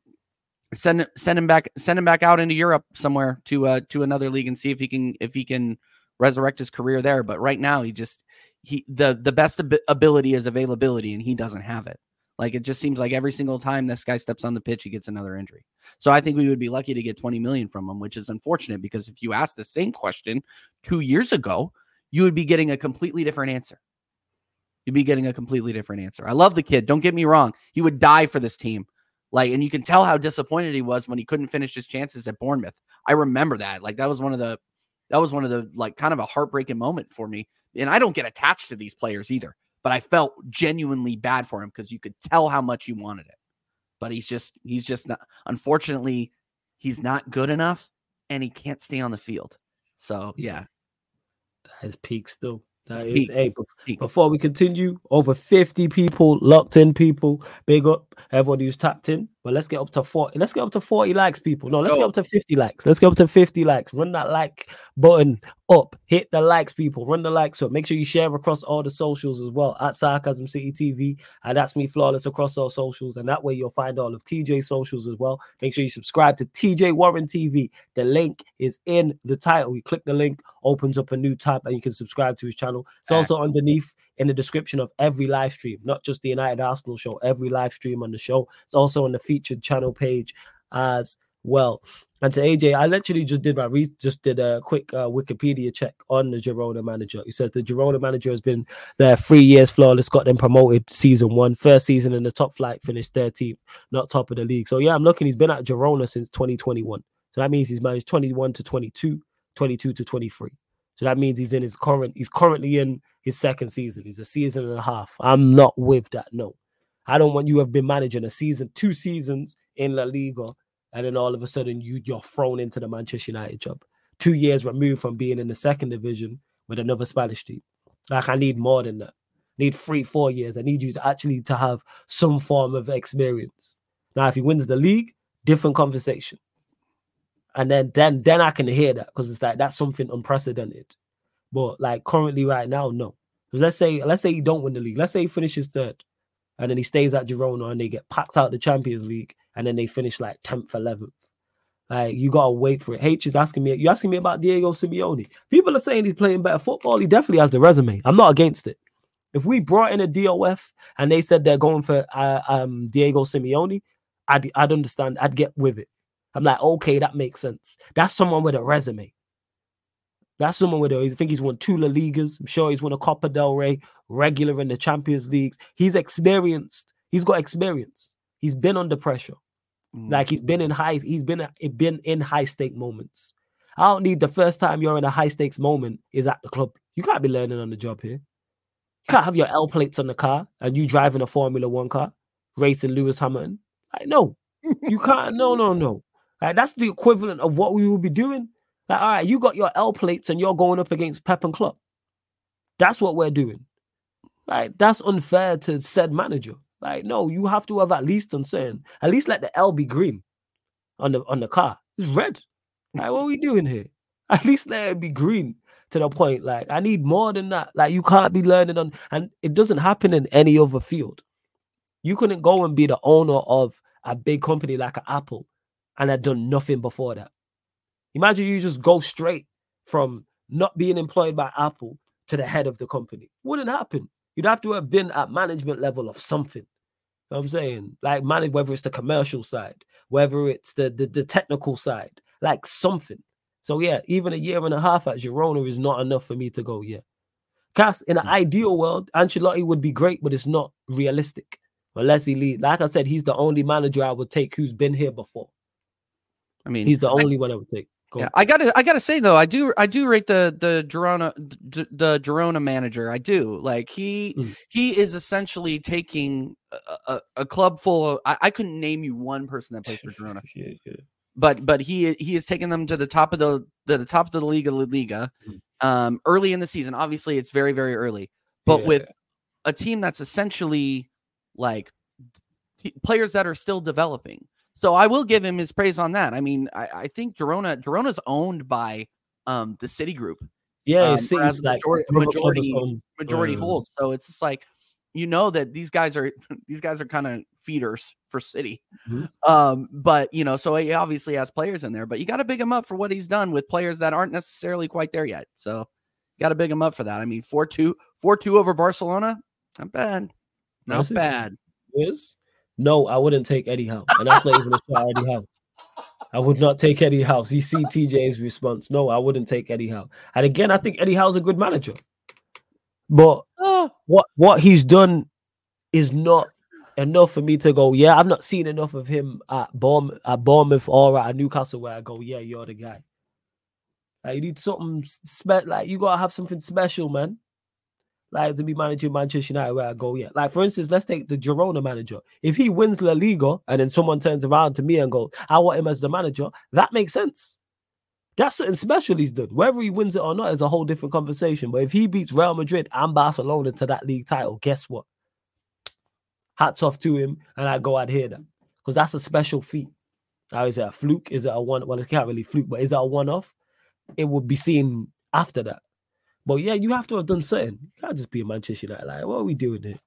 send send him back send him back out into Europe somewhere to uh to another league and see if he can if he can resurrect his career there. But right now, he just he the the best ab- ability is availability, and he doesn't have it. Like it just seems like every single time this guy steps on the pitch, he gets another injury. So I think we would be lucky to get 20 million from him, which is unfortunate because if you asked the same question two years ago, you would be getting a completely different answer. You'd be getting a completely different answer. I love the kid. Don't get me wrong. He would die for this team. Like, and you can tell how disappointed he was when he couldn't finish his chances at Bournemouth. I remember that. Like, that was one of the, that was one of the, like, kind of a heartbreaking moment for me. And I don't get attached to these players either, but I felt genuinely bad for him because you could tell how much he wanted it. But he's just, he's just not, unfortunately, he's not good enough and he can't stay on the field. So, yeah. That is peak still. That is peak. hey, Peak. before we continue, over 50 people, locked in people. Big up everyone who's tapped in. But let's get up to 40. Let's get up to 40 likes, people. No, let's get up to 50 likes. Let's get up to 50 likes. Run that like button up. Hit the likes, people. Run the likes up. Make sure you share across all the socials as well at Sarcasm City TV. And that's me flawless across all socials. And that way you'll find all of TJ socials as well. Make sure you subscribe to TJ Warren TV. The link is in the title. You click the link, opens up a new tab, and you can subscribe to his channel. It's also underneath in the description of every live stream, not just the United Arsenal show, every live stream on the show. It's also on the featured channel page as well. And to AJ, I literally just did my re- just did a quick uh, Wikipedia check on the Girona manager. He says the Girona manager has been there three years flawless, got them promoted season one, first season in the top flight, finished 13th, not top of the league. So yeah, I'm looking. He's been at Girona since 2021. So that means he's managed 21 to 22, 22 to 23. So that means he's in his current, he's currently in his second season. He's a season and a half. I'm not with that. No. I don't want you have been managing a season, two seasons in La Liga, and then all of a sudden you you're thrown into the Manchester United job. Two years removed from being in the second division with another Spanish team. Like I need more than that. need three, four years. I need you to actually to have some form of experience. Now, if he wins the league, different conversation. And then then then I can hear that because it's like that's something unprecedented. But like currently right now, no. Because let's say let's say he don't win the league. Let's say he finishes third, and then he stays at Girona and they get packed out the Champions League, and then they finish like tenth, eleventh. Like you gotta wait for it. H is asking me. You asking me about Diego Simeone? People are saying he's playing better football. He definitely has the resume. I'm not against it. If we brought in a DOF and they said they're going for uh, um, Diego Simeone, I'd I'd understand. I'd get with it. I'm like, okay, that makes sense. That's someone with a resume. That's someone with I think he's won two La Ligas. I'm sure he's won a Copa del Rey, regular in the Champions Leagues. He's experienced He's got experience. He's been under pressure. Mm. Like he's been in high, he's been been in high stake moments. I don't need the first time you're in a high stakes moment is at the club. You can't be learning on the job here. You can't have your L plates on the car and you driving a Formula One car, racing Lewis Hamilton. Like, no, you can't. No, no, no. Like, that's the equivalent of what we will be doing. Like, all right, you got your L plates and you're going up against Pep and Klopp. That's what we're doing. Like, that's unfair to said manager. Like, no, you have to have at least on certain, at least let the L be green on the on the car. It's red. Like, what are we doing here? At least let it be green to the point. Like, I need more than that. Like, you can't be learning on, and it doesn't happen in any other field. You couldn't go and be the owner of a big company like Apple and had done nothing before that. Imagine you just go straight from not being employed by Apple to the head of the company. Wouldn't happen. You'd have to have been at management level of something. You know I'm saying? Like manage whether it's the commercial side, whether it's the, the the technical side, like something. So yeah, even a year and a half at Girona is not enough for me to go, yeah. Cass, in an Hmm. ideal world, Ancelotti would be great, but it's not realistic. Unless he leaves. Like I said, he's the only manager I would take who's been here before. I mean, He's the I- only one I would take. Go Yeah. I gotta, I gotta say though, I do, I do rate the the Girona, the Girona manager. I do like he, Mm. he is essentially taking a, a, a club full of. I, I couldn't name you one person that plays for Girona, yeah, yeah. but but he he is taking them to the top of the the, the top of the Liga La Liga, Mm. um, early in the season. Obviously, it's very very early, but Yeah. with a team that's essentially like t- players that are still developing. So I will give him his praise on that. I mean, I, I think Girona Girona's owned by um the City Group, Yeah, um, it seems like majority- brother club is majority- majority Uh, holds. So it's just like you know that these guys are these guys are kind of feeders for City. Mhm. Um, but you know, so he obviously has players in there, but you got to big him up for what he's done with players that aren't necessarily quite there yet. So you got to big him up for that. I mean, 4-2, 4-2 over Barcelona, not bad. Not bad. is? No, I wouldn't take Eddie Howe. And that's not even a shot Eddie Howe. I would not take Eddie Howe. You see TJ's response. No, I wouldn't take Eddie Howe. And again, I think Eddie Howe's a good manager. But Oh, what what he's done is not enough for me to go, yeah, I've not seen enough of him at Bournemouth, at Bournemouth or at Newcastle where I go, yeah, you're the guy. Like you need something spe- like you gotta have something special, man. Like to be managing Manchester United where I go, yeah. Like for instance, let's take the Girona manager. If he wins La Liga and then someone turns around to me and goes, I want him as the manager, that makes sense. That's something special he's done. Whether he wins it or not is a whole different conversation. But if he beats Real Madrid and Barcelona to that league title, guess what? Hats off to him, and I go, I'd hear that because that's a special feat. Now, is it a fluke? Is it a one? Well, it can't really fluke, but is it a one-off? It would be seen after that. But yeah, you have to have done something. You can't just be a Manchester United. Like, what are we doing here?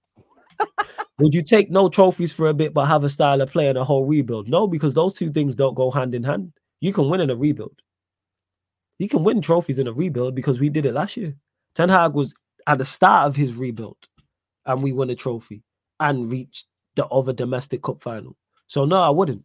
Would you take no trophies for a bit, but have a style of play and a whole rebuild? No, because those two things don't go hand in hand. You can win in a rebuild. You can win trophies in a rebuild because we did it last year. Ten Hag was at the start of his rebuild, and we won a trophy and reached the other domestic cup final. So no, I wouldn't.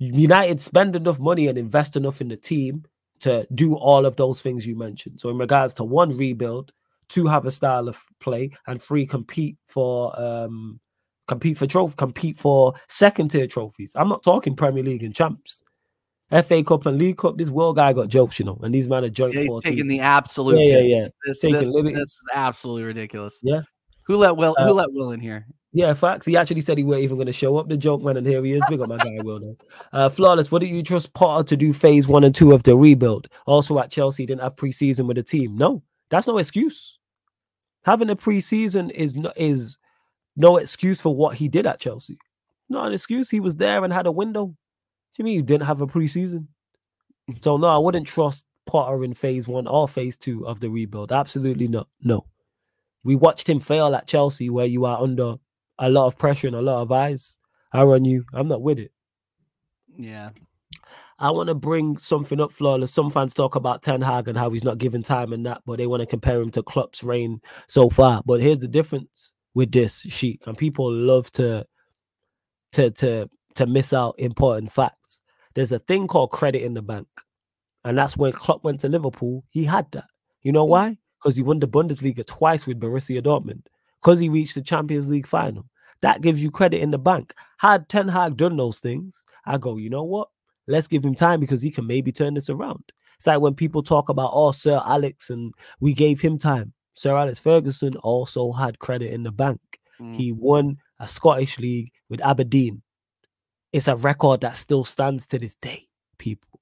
United spend enough money and invest enough in the team to do all of those things you mentioned. So in regards to one rebuild, two have a style of play, and three compete for um compete for trophy, compete for second tier trophies. I'm not talking Premier League and champs. FA Cup and League Cup, this world guy got jokes, you know, and these men are joint yeah, he's 14. taking the absolute. yeah, yeah, yeah. This, taking this, this is absolutely ridiculous. Yeah. Who let Will? Uh, who let Will in here? Yeah, facts. He actually said he weren't even going to show up. The joke man, and here he is. Big up my guy, Will. Uh, flawless. What do you trust Potter to do? Phase one and two of the rebuild. Also at Chelsea, didn't have preseason with the team. No, that's no excuse. Having a preseason is no, is no excuse for what he did at Chelsea. Not an excuse. He was there and had a window. Do you mean you didn't have a preseason? So no, I wouldn't trust Potter in phase one or phase two of the rebuild. Absolutely not. No. We watched him fail at Chelsea, where you are under a lot of pressure and a lot of eyes are on you. I'm not with it. Yeah. I want to bring something up, flawless. Some fans talk about Ten Hag and how he's not given time and that, but they want to compare him to Klopp's reign so far. But here's the difference with this sheet, and people love to to to to miss out important facts. There's a thing called credit in the bank, and that's when Klopp went to Liverpool. He had that. You know mm. why? Because he won the Bundesliga twice with Borussia Dortmund. Because he reached the Champions League final. That gives you credit in the bank. Had Ten Hag done those things, I go, you know what? Let's give him time because he can maybe turn this around. It's like when people talk about, oh, Sir Alex, and we gave him time. Sir Alex Ferguson also had credit in the bank. Mm. He won a Scottish league with Aberdeen. It's a record that still stands to this day, people.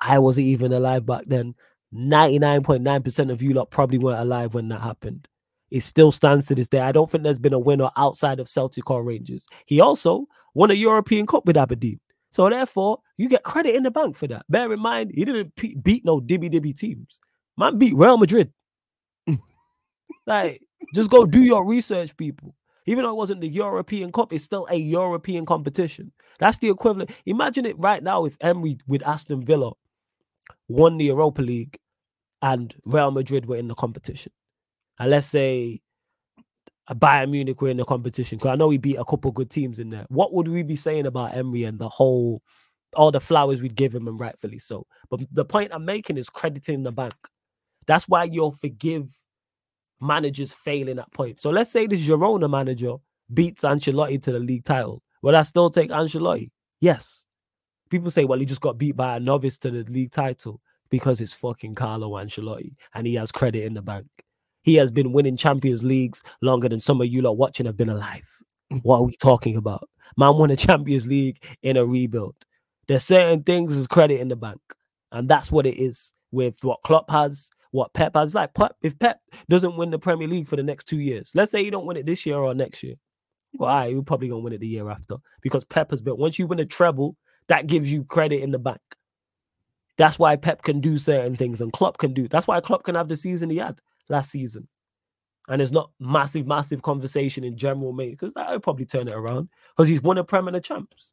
I wasn't even alive back then. 99.9% of you lot probably weren't alive when that happened. It still stands to this day. I don't think there's been a winner outside of Celtic or Rangers. He also won a European Cup with Aberdeen. So therefore, you get credit in the bank for that. Bear in mind, he didn't beat no dibby dibby teams. Man beat Real Madrid. like, just go do your research, people. Even though it wasn't the European Cup, it's still a European competition. That's the equivalent. Imagine it right now if Emery with Aston Villa won the Europa League and Real Madrid were in the competition. And let's say a Bayern Munich were in the competition, because I know we beat a couple good teams in there. What would we be saying about Emery and the whole, all the flowers we'd give him, and rightfully so? But the point I'm making is crediting the bank. That's why you'll forgive managers failing at point. So let's say this Girona manager beats Ancelotti to the league title. Will I still take Ancelotti? Yes. People say, well, he just got beat by a novice to the league title because it's fucking Carlo Ancelotti and he has credit in the bank. He has been winning Champions Leagues longer than some of you lot watching have been alive. What are we talking about? Man won a Champions League in a rebuild. There's certain things as credit in the bank. And that's what it is with what Klopp has, what Pep has. Like Pep, if Pep doesn't win the Premier League for the next two years, let's say you don't win it this year or next year. Well, right, you're probably gonna win it the year after because Pep has built. Once you win a treble, that gives you credit in the bank. That's why Pep can do certain things and Klopp can do. That's why Klopp can have the season he had last season. And it's not massive, massive conversation in general, mate, because I'll probably turn it around because he's won a Premier the champs.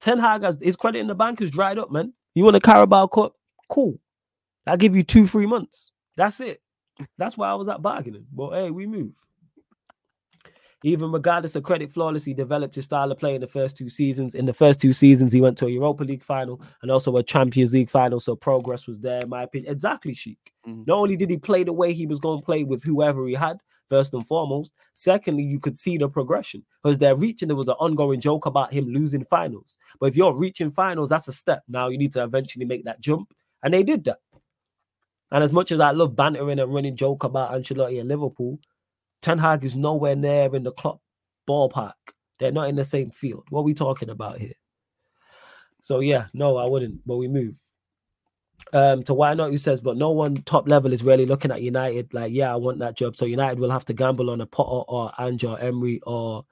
Ten Hag has his credit in the bank is dried up, man. You want a Carabao Cup? Cool. I'll give you two, three months. That's it. That's why I was at bargaining. But hey, we move. Even regardless of credit flawless, he developed his style of play in the first two seasons. In the first two seasons, he went to a Europa League final and also a Champions League final. So progress was there, in my opinion. Exactly, Sheik. Mm-hmm. Not only did he play the way he was going to play with whoever he had, first and foremost. Secondly, you could see the progression because they're reaching. There was an ongoing joke about him losing finals. But if you're reaching finals, that's a step. Now you need to eventually make that jump. And they did that. And as much as I love bantering and running joke about Ancelotti and Liverpool, Ten Hag is nowhere near in the Klopp ballpark. They're not in the same field. What are we talking about here? So yeah, no, I wouldn't. But we move. Um, to why not? Who says, but no one top level is really looking at United like, yeah, I want that job. So United will have to gamble on a Potter or Angel Emery or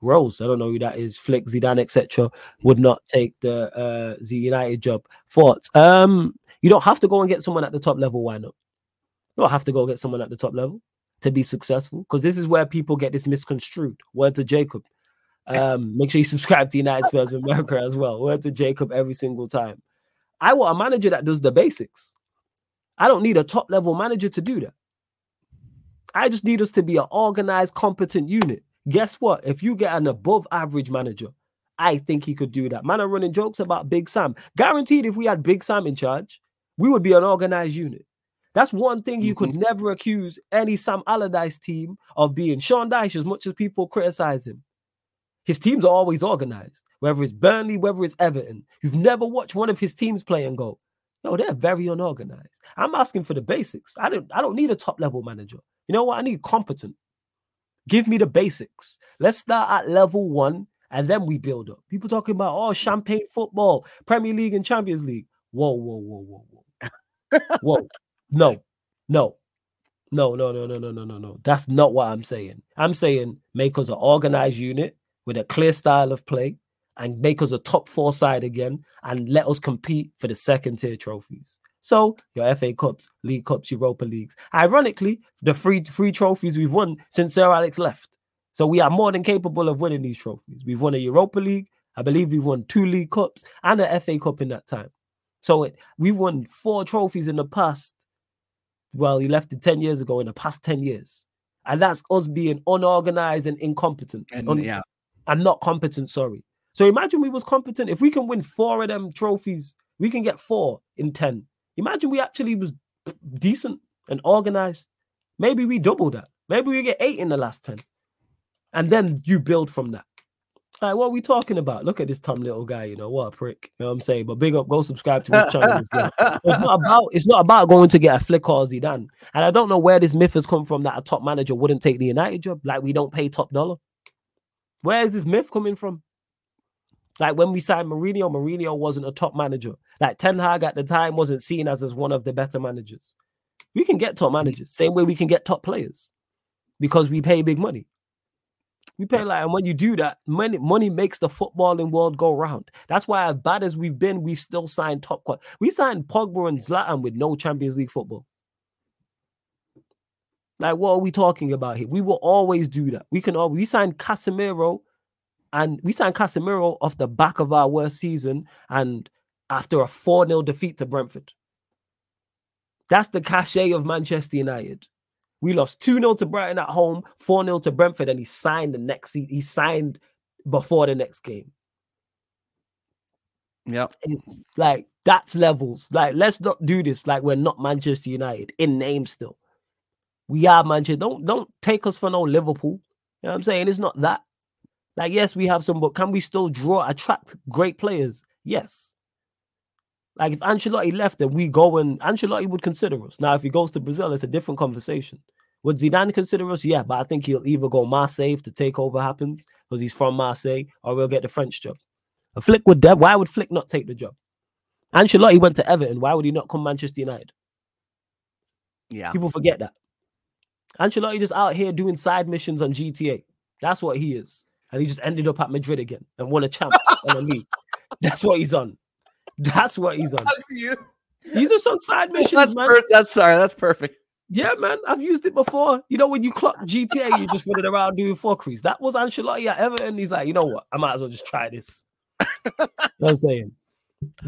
Rose. I don't know who that is. Flick, Zidane, etc. Would not take the uh the United job. Thoughts? Um, you don't have to go and get someone at the top level. Why not? You don't have to go get someone at the top level to be successful because this is where people get this misconstrued. Word to Jacob. Um, make sure you subscribe to United Spurs America as well. Word to Jacob every single time. I want a manager that does the basics. I don't need a top level manager to do that. I just need us to be an organized, competent unit. Guess what? If you get an above average manager, I think he could do that. Man, I'm running jokes about Big Sam. Guaranteed, if we had Big Sam in charge, we would be an organized unit. That's one thing you mm-hmm. could never accuse any Sam Allardyce team of being. Sean Dyche, as much as people criticize him, his teams are always organized. Whether it's Burnley, whether it's Everton, you've never watched one of his teams play and go, "No, they're very unorganized." I'm asking for the basics. I don't. I don't need a top level manager. You know what? I need competent. Give me the basics. Let's start at level one and then we build up. People talking about oh champagne football, Premier League and Champions League. Whoa, whoa, whoa, whoa, whoa, whoa. No, no, no, no, no, no, no, no, no, no. That's not what I'm saying. I'm saying make us an organized unit with a clear style of play and make us a top four side again and let us compete for the second tier trophies. So your FA Cups, League Cups, Europa Leagues. Ironically, the three three trophies we've won since Sir Alex left. So we are more than capable of winning these trophies. We've won a Europa League. I believe we've won two League Cups and an FA Cup in that time. So it, we've won four trophies in the past well, he left it 10 years ago in the past 10 years. And that's us being unorganized and incompetent. And, un- yeah. And not competent, sorry. So imagine we was competent. If we can win four of them trophies, we can get four in 10. Imagine we actually was decent and organized. Maybe we double that. Maybe we get eight in the last 10. And then you build from that. Like, what are we talking about? Look at this Tom little guy, you know, what a prick. You know what I'm saying? But big up, go subscribe to his channel as well. It's not about it's not about going to get a flick or Zidane. And I don't know where this myth has come from that a top manager wouldn't take the United job. Like we don't pay top dollar. Where is this myth coming from? Like when we signed Mourinho, Mourinho wasn't a top manager. Like Ten Hag at the time wasn't seen as, as one of the better managers. We can get top managers, same way we can get top players because we pay big money. We pay like, and when you do that, money money makes the footballing world go round. That's why, as bad as we've been, we still signed top. Quad. We signed Pogba and Zlatan with no Champions League football. Like, what are we talking about here? We will always do that. We can always we signed Casemiro, and we signed Casemiro off the back of our worst season, and after a 4-0 defeat to Brentford. That's the cachet of Manchester United. We lost 2 0 to Brighton at home, 4 0 to Brentford, and he signed the next he signed before the next game. Yeah. It's like that's levels. Like, let's not do this like we're not Manchester United in name still. We are Manchester. Don't don't take us for no Liverpool. You know what I'm saying? It's not that. Like, yes, we have some, but can we still draw, attract great players? Yes. Like if Ancelotti left, then we go and Ancelotti would consider us. Now, if he goes to Brazil, it's a different conversation. Would Zidane consider us? Yeah, but I think he'll either go Marseille if the takeover happens because he's from Marseille, or we'll get the French job. A Flick would that. Why would Flick not take the job? Ancelotti went to Everton. Why would he not come Manchester United? Yeah, people forget that. Ancelotti just out here doing side missions on GTA. That's what he is, and he just ended up at Madrid again and won a champs and a league. That's what he's on. That's what he's on. He's just on side missions, that's man. Per- that's sorry, that's perfect. Yeah, man, I've used it before. You know, when you clock GTA, you just running around doing fuckeries. That was Ancelotti at Everton. He's like, you know what? I might as well just try this. you know what I'm saying?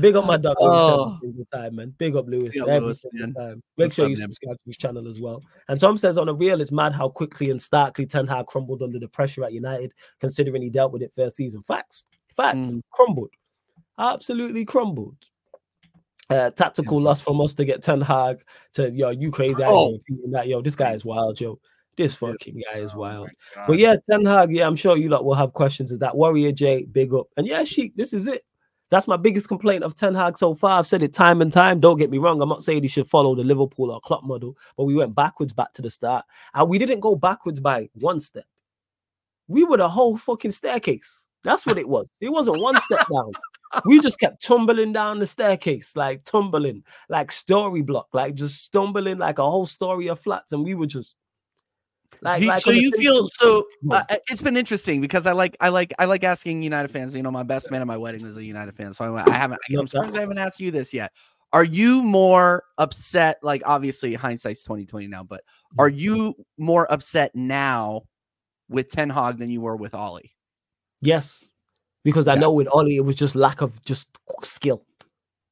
Big up my dog oh. every time, man. Big up Lewis every Lewis, single time. Make sure you subscribe to his channel as well. And Tom says on a real, it's mad how quickly and starkly Ten Hag crumbled under the pressure at United, considering he dealt with it first season. Facts, facts, mm. crumbled absolutely crumbled. Uh, tactical loss from us to get Ten Hag to yo, you crazy oh. that yo, this guy is wild, yo. This fucking guy is oh wild. But yeah, Ten Hag, yeah, I'm sure you lot will have questions. Is that Warrior J, big up. And yeah, Sheik, this is it. That's my biggest complaint of Ten Hag so far. I've said it time and time. Don't get me wrong. I'm not saying he should follow the Liverpool or Klopp model, but we went backwards back to the start. And we didn't go backwards by one step. We were the whole fucking staircase. That's what it was. It wasn't one step down we just kept tumbling down the staircase, like tumbling, like story block, like just stumbling like a whole story of flats, and we were just like, like so you feel so uh, it's been interesting because I like I like I like asking United fans. You know, my best man at my wedding was a United fan, so I, I haven't. I'm surprised I haven't asked you this yet. Are you more upset? Like, obviously, hindsight's 2020 now, but are mm. you more upset now with Ten Hag than you were with Ollie? Yes, because I know with Ollie it was just lack of just skill.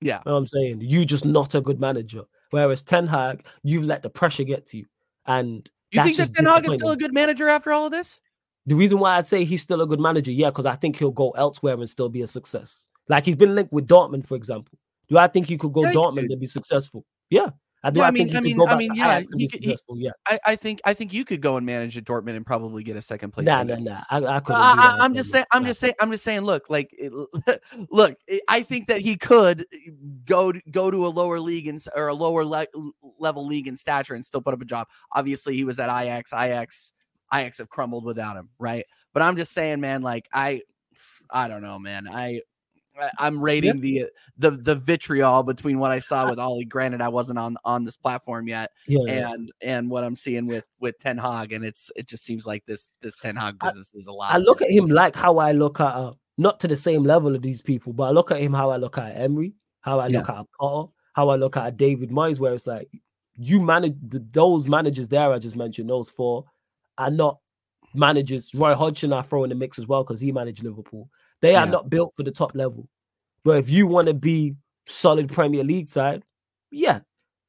Yeah, you know what I'm saying you just not a good manager. Whereas Ten Hag, you've let the pressure get to you, and you think that Ten Hag is still a good manager after all of this? The reason why I say he's still a good manager, yeah, because I think he'll go elsewhere and still be a success. Like he's been linked with Dortmund, for example. Do I think he could go yeah, Dortmund and be successful? Yeah, I do. Yeah, I, I mean, I mean, I mean, yeah, he could, he, yeah. I, I, think, I think you could go and manage at Dortmund and probably get a second place. Nah, nah, nah. I, I couldn't. I, am just saying. I'm just saying. I'm just saying. Look, like, look. I think that he could eh, go to, go to a lower league and or a lower le- level league in stature and still put up a job. Obviously, he was at Ajax. Ajax, Ajax have crumbled without him, right? But I'm just saying, man. Like, I, I don't know, man. I I'm rating the the the vitriol between what I saw with Ollie. Granted, I wasn't on on this platform yet, yeah, and yeah. and what I'm seeing with with Ten Hag, and it's it just seems like this this Ten Hag business I, is a lot. I look at him like how I look at uh, not to the same level of these people, but I look at him how I look at Emery, how I look yeah. at Potter, how I look at David Moyes, where it's like you manage the, those managers there I just mentioned, those four are not managers. Roy Hodgson I throw in the mix as well because he managed Liverpool. They are yeah. not built for the top level. But if you want to be solid Premier League side, yeah,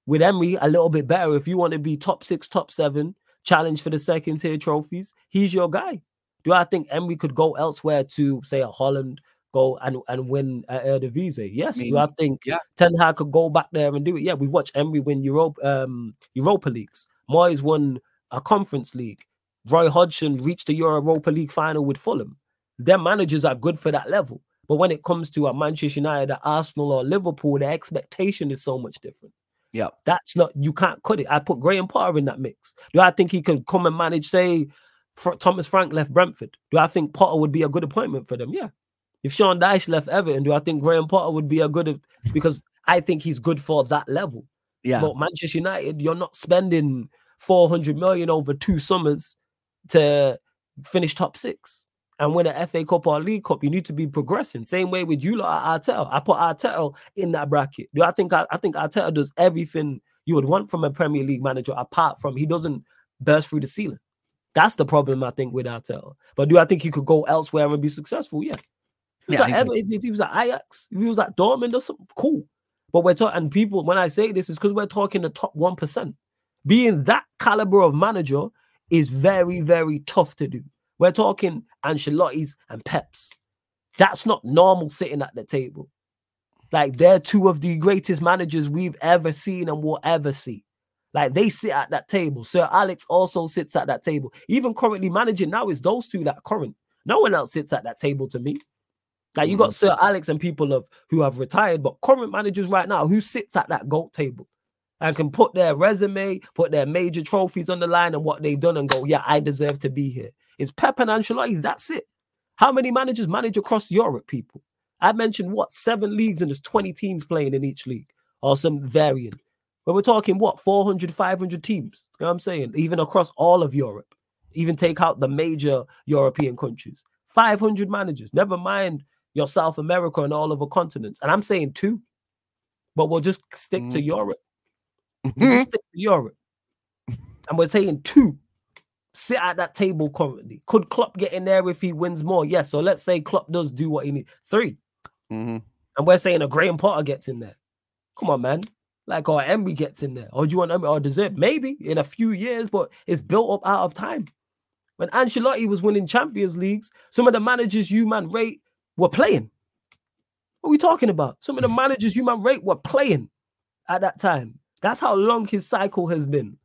with Emery a little bit better. If you want to be top six, top seven, challenge for the second tier trophies, he's your guy. Do I think Emery could go elsewhere to say a Holland, go and, and win at Eredivisie? Yes. Do I think yeah. Ten Hag could go back there and do it? Yeah, we've watched Emery win Europe, um, Europa Leagues. Moyes won a Conference League. Roy Hodgson reached the Europa League final with Fulham. Their managers are good for that level. But when it comes to a Manchester United, Arsenal, or Liverpool, the expectation is so much different. Yeah. That's not, you can't cut it. I put Graham Potter in that mix. Do I think he could come and manage, say, Thomas Frank left Brentford? Do I think Potter would be a good appointment for them? Yeah. If Sean Dyche left Everton, do I think Graham Potter would be a good, because I think he's good for that level. Yeah. But Manchester United, you're not spending 400 million over two summers to finish top six and win an FA Cup or League Cup. You need to be progressing. Same way with you lot Arteta. I put Arteta in that bracket. Do I think I, I think Arteta does everything you would want from a Premier League manager, apart from he doesn't burst through the ceiling. That's the problem I think with Arteta. But do I think he could go elsewhere and be successful? Yeah. If he was, yeah, like, if he was at Ajax, if he was at Dortmund or something, cool. But we're talking, and people, when I say this, is because we're talking the top 1%. Being that caliber of manager is very, very tough to do. We're talking Ancelotti's and Peps. That's not normal sitting at the table. Like they're two of the greatest managers we've ever seen and will ever see. Like they sit at that table. Sir Alex also sits at that table. Even currently managing now is those two that current. No one else sits at that table to me. Like you got mm-hmm. Sir Alex and people of who have retired, but current managers right now who sits at that goat table and can put their resume, put their major trophies on the line and what they've done and go, yeah, I deserve to be here. It's Pep and Ancelotti. That's it. How many managers manage across Europe, people? I mentioned what seven leagues and there's 20 teams playing in each league or some variant. But we're talking what 400, 500 teams. You know what I'm saying? Even across all of Europe, even take out the major European countries. 500 managers, never mind your South America and all over continents. And I'm saying two, but we'll just stick mm. to Europe. We'll stick to Europe. And we're saying two sit at that table currently. Could Klopp get in there if he wins more? Yes. So let's say Klopp does do what he needs. 3 mm-hmm. And we're saying a Graham Potter gets in there. Come on, man. Like, or Emery gets in there. Or do you want Emery or deserve? Maybe in a few years, but it's built up out of time. When Ancelotti was winning Champions Leagues, some of the managers you man rate were playing. What are we talking about? Some of the managers you man rate were playing at that time. That's how long his cycle has been.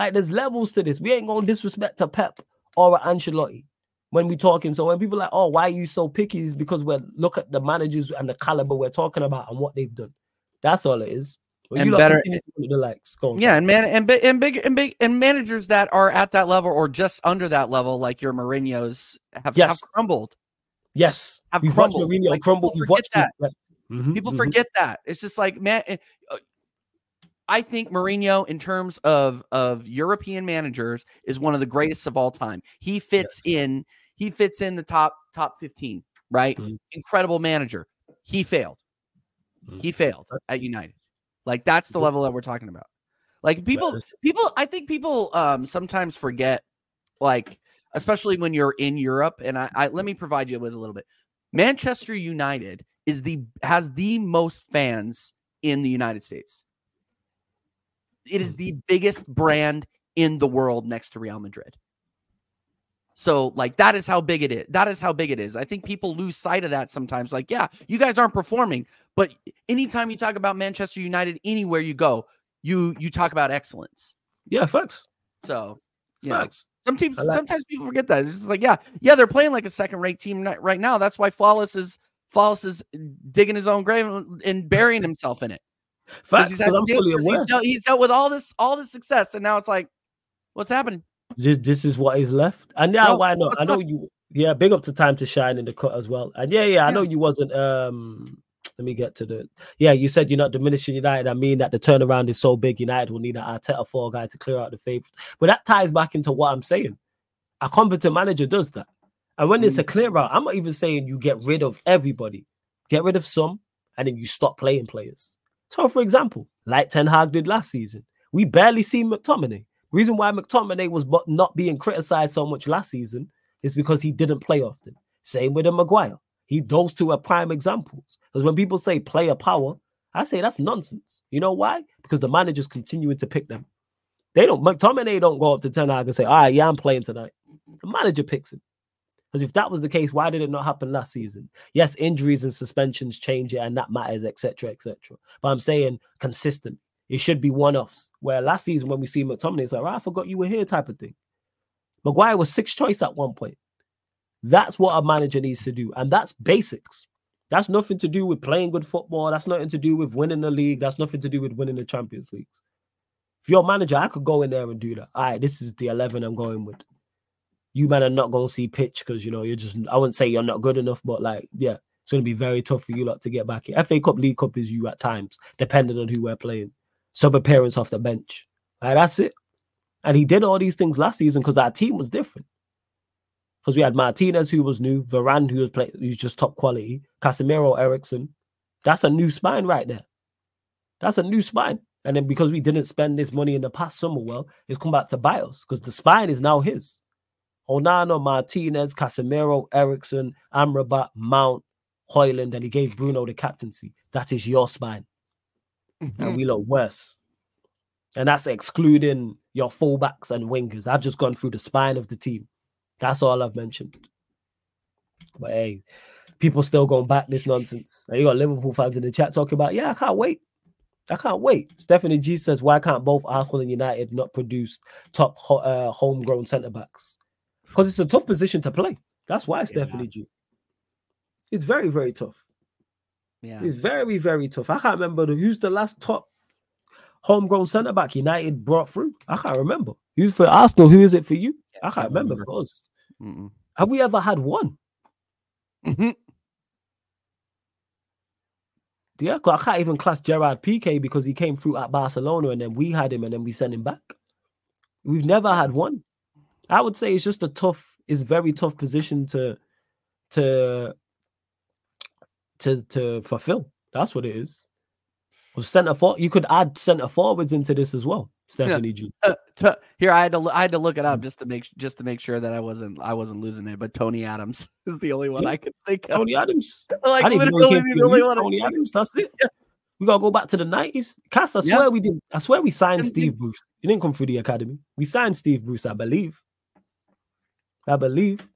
Like there's levels to this. We ain't gonna disrespect to Pep or Ancelotti when we're talking. So when people like, oh, why are you so picky? Is because we look at the managers and the caliber we're talking about and what they've done. That's all it is. Well, and better the likes. Yeah, and man, and big, and big, and big, and managers that are at that level or just under that level, like your Mourinho's, have, yes. have crumbled. Yes, have we've crumbled. watched Mourinho like, crumble. We've watched that. Yes. Mm-hmm, people mm-hmm. forget that. It's just like man, eh, I think Mourinho, in terms of of European managers, is one of the greatest of all time. He fits yes. in. He fits in the top top fifteen. Right, mm-hmm. incredible manager. He failed. Mm-hmm. He failed at United. Like that's the level that we're talking about. Like people, people. I think people um sometimes forget, like especially when you're in Europe. And I, I let me provide you with a little bit. Manchester United is the has the most fans in the United States. It is hmm. the biggest brand in the world next to Real Madrid. So, like, that is how big it is. That is how big it is. I think people lose sight of that sometimes. Like, yeah, you guys aren't performing, but anytime you talk about Manchester United, anywhere you go, you you talk about excellence. Yeah, facts. So, yeah, some teams, like sometimes people forget that. It's just like, yeah, yeah, they're playing like a second-rate team right now. That's why Flawless is Flawless is digging his own grave and burying himself in it. Facts, he's, I'm fully aware. He's dealt, he's dealt with all this, all this success, and now it's like, what's happening? This, this is what is left, and yeah, no, why not? I know you. Yeah, big up to time to shine in the cut as well, and yeah, yeah, yeah. I know you wasn't. Um, let me get to the. Yeah, you said you're not diminishing United. I mean that the turnaround is so big, United will need an Arteta four guy to clear out the favorites. But that ties back into what I'm saying. A competent manager does that, and when mm. it's a mm. clear out, I'm not even saying you get rid of everybody. Get rid of some, and then you stop playing players. So, for example, like Ten Hag did last season, we barely see McTominay. Reason why McTominay was not being criticized so much last season is because he didn't play often. Same with a Maguire. He those two are prime examples. Because when people say player power, I say that's nonsense. You know why? Because the manager's continuing to pick them. They don't McTominay don't go up to Ten Hag and say, all right, yeah, I'm playing tonight. The manager picks him. Because if that was the case, why did it not happen last season? Yes, injuries and suspensions change it, and that matters, etc., etc. But I'm saying consistent. It should be one-offs. Where last season when we see McTominay, it's like, oh, I forgot you were here, type of thing. Maguire was sixth choice at one point. That's what a manager needs to do. And that's basics. That's nothing to do with playing good football. That's nothing to do with winning the league. That's nothing to do with winning the Champions Leagues. If you're a manager, I could go in there and do that. All right, this is the 11 I'm going with. You man are not going to see pitch because, you know, you're just, I wouldn't say you're not good enough, but like, yeah, it's going to be very tough for you lot to get back in. FA Cup, League Cup is you at times, depending on who we're playing. Sub appearance off the bench. Like, that's it. And he did all these things last season because our team was different. Because we had Martinez, who was new, Varane, who was playing, who's just top quality, Casemiro, Eriksen. That's a new spine right there. That's a new spine. And then because we didn't spend this money in the past summer, well, it's come back to bite us because the spine is now his. Onana, Martinez, Casemiro, Eriksen, Amrabat, Mount, Højlund, and he gave Bruno the captaincy. That is your spine. Mm-hmm. And we look worse. And that's excluding your fullbacks and wingers. I've just gone through the spine of the team. That's all I've mentioned. But hey, people still going back this nonsense. And you got Liverpool fans in the chat talking about, yeah, I can't wait. I can't wait. Stephanie G says, why can't both Arsenal and United not produce top uh, homegrown centre backs? Because it's a tough position to play. That's why, it's definitely G. It's very, very tough. Yeah. It's very, very tough. I can't remember the, who's the last top homegrown centre back United brought through. I can't remember. Who's for Arsenal? Who is it for you? Yeah, I can't remember, remember for us. Mm-mm. Have we ever had one? Mm-hmm. Yeah, I can't even class Gerard Piqué because he came through at Barcelona and then we had him and then we sent him back. We've never had one. I would say it's just a tough, it's very tough position to to to to fulfill. That's what it is. Well, center for you could add center forwards into this as well. Stephanie yeah. G. Uh, here, I had to I had to look it up mm. just to make just to make sure that I wasn't I wasn't losing it. But Tony Adams is the only one yeah. I could think of. Tony Adams, like literally the only one. Tony Adams, that's it. Yeah. We gotta go back to the nineties. Cass, I swear we did. I swear we signed Steve Bruce. He didn't come through the academy. We signed Steve Bruce, I believe. I believe.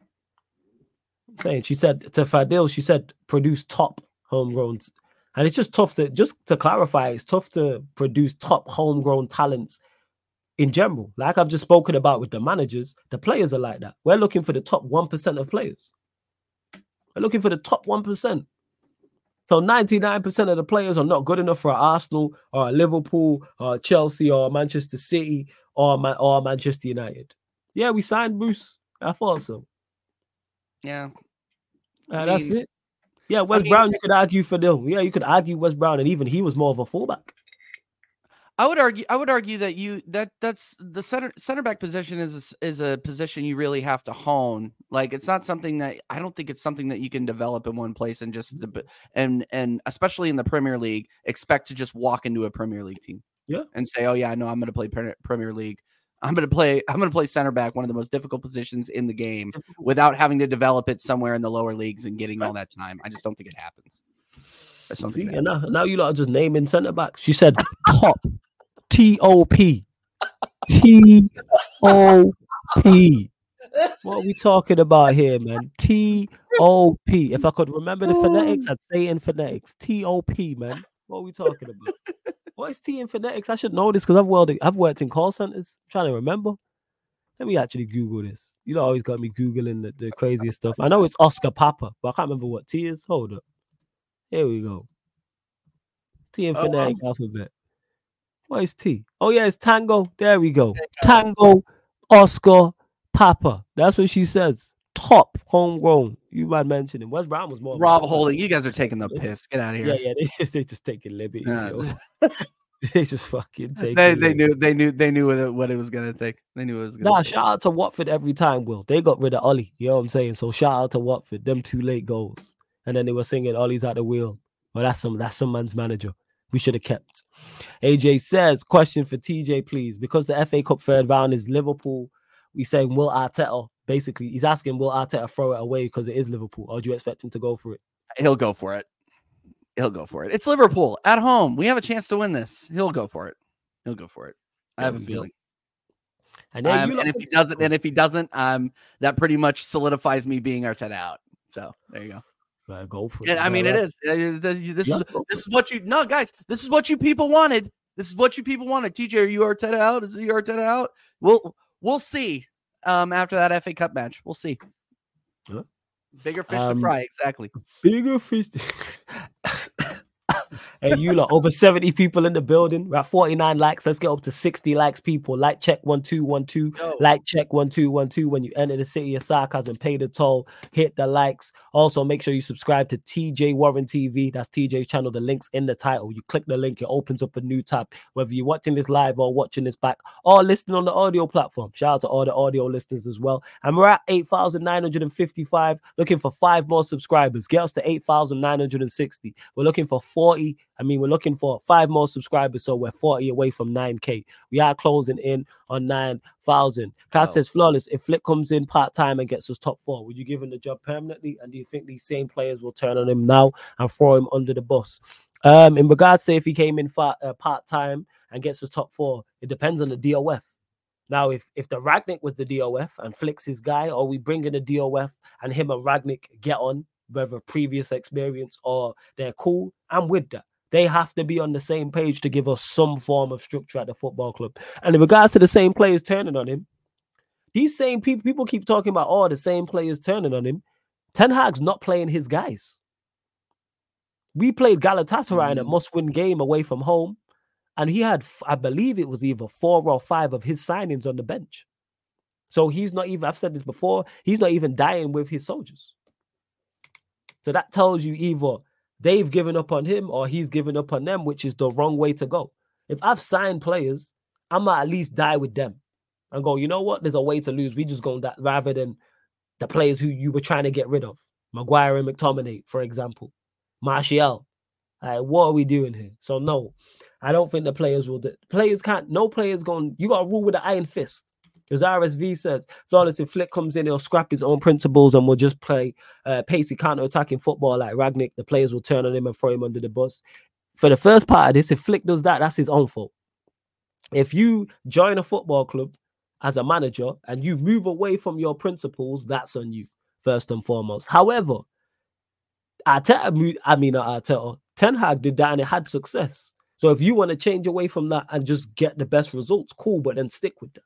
I'm saying she said to Fadil, she said produce top homegrown and it's just tough to just to clarify, it's tough to produce top homegrown talents in general. Like I've just spoken about with the managers, the players are like that. We're looking for the top 1% of players. We're looking for the top 1%. So 99% of the players are not good enough for Arsenal or Liverpool or Chelsea or Manchester City or, or Manchester United. Yeah, we signed Bruce. I thought so. Yeah. Uh, mean, that's it. Yeah, Wes I mean, Brown, you could argue for them. Yeah, you could argue Wes Brown, and even he was more of a fullback. I would argue. I would argue that you that that's the center center back position is a, is a position you really have to hone. Like it's not something that I don't think it's something that you can develop in one place and just and and especially in the Premier League expect to just walk into a Premier League team. Yeah, and say, oh yeah, I know I'm going to play Premier League. I'm going to play. I'm going to play center back, one of the most difficult positions in the game, without having to develop it somewhere in the lower leagues and getting all that time. I just don't think it happens. See, and now, now you lot are just naming center backs. She said top, T O P, T O P. What are we talking about here, man? T O P. If I could remember the phonetics, oh. I'd say in phonetics. T O P, man. What are we talking about? What is T in phonetics? I should know this because I've worked I've worked in call centers. I'm trying to remember. Let me actually Google this. You know, always got me googling the, the craziest stuff. I know it's Oscar Papa, but I can't remember what T is. Hold up. Here we go. T in phonetic oh, alphabet. What is T? Oh yeah, it's Tango. There we go. Tango, Oscar, Papa. That's what she says. Top homegrown. You might mention him. Wes Brown was more. Rob Holding. You guys are taking the piss. Get out of here. Yeah, yeah. They, they just taking liberties. Uh, they just fucking take. They, they knew. They knew. They knew what it, what it was gonna take. They knew it was gonna. Nah, take. shout out to Watford every time. Will they got rid of Ole? You know what I'm saying? So shout out to Watford. Them two late goals, and then they were singing Ole's at the wheel. Well, that's some. That's some man's manager. We should have kept. AJ says, question for TJ, please. Because the FA Cup third round is Liverpool, we saying will Arteta basically he's asking will Arteta throw it away because it is Liverpool, or do you expect him to go for it? He'll go for it. He'll go for it. It's Liverpool at home. We have a chance to win this. He'll go for it. He'll go for it. I have a feeling. And, um, and if he doesn't, and if he doesn't, um, that pretty much solidifies me being Arteta out. So there you go. Uh, go for it. I mean, it is. Uh, this is this is what you no guys. This is what you people wanted. This is what you people wanted. TJ, are you Arteta out? Is he Arteta out? We'll we'll see um, after that FA Cup match. We'll see. Huh? Bigger fish to Um, fry, exactly. Bigger fish. hey, you lot, over 70 people in the building. We're at 49 likes. Let's get up to 60 likes, people. Like check 1212. Yo. Like check 1212 when you enter the city of sarcasm. Pay the toll. Hit the likes. Also, make sure you subscribe to TJ Warren TV. That's TJ's channel. The link's in the title. You click the link, it opens up a new tab. Whether you're watching this live or watching this back or listening on the audio platform. Shout out to all the audio listeners as well. And we're at 8,955, looking for five more subscribers. Get us to 8,960. We're looking for 40. I mean, we're looking for five more subscribers, so we're 40 away from 9K. We are closing in on 9,000. Cass Wow. says, Flawless, if Flick comes in part time and gets us top four, would you give him the job permanently? And do you think these same players will turn on him now and throw him under the bus? Um, in regards to if he came in uh, part time and gets us top four, it depends on the DOF. Now, if if the Rangnick was the DOF and Flick's his guy, or we bring in a DOF and him and Rangnick get on, whether previous experience or they're cool, I'm with that. They have to be on the same page to give us some form of structure at the football club. And in regards to the same players turning on him, these same people people keep talking about oh the same players turning on him. Ten Hag's not playing his guys. We played Galatasaray in a Mm. must-win game away from home, and he had, I believe, it was either four or five of his signings on the bench. So he's not even. I've said this before. He's not even dying with his soldiers. So that tells you either they've given up on him or he's given up on them, which is the wrong way to go. If I've signed players, I'm gonna at least die with them and go. You know what? There's a way to lose. We just go that rather than the players who you were trying to get rid of, Maguire and McTominay, for example, Martial. Like, what are we doing here? So no, I don't think the players will. Do, players can't. No players going. You got to rule with an iron fist. As RSV says, flawless if Flick comes in, he'll scrap his own principles and will just play uh, pacey counter-attacking football like Rangnick. The players will turn on him and throw him under the bus. For the first part of this, if Flick does that, that's his own fault. If you join a football club as a manager and you move away from your principles, that's on you first and foremost. However, Arteta, I mean Arteta, Ten Hag did that and it had success. So if you want to change away from that and just get the best results, cool, but then stick with that.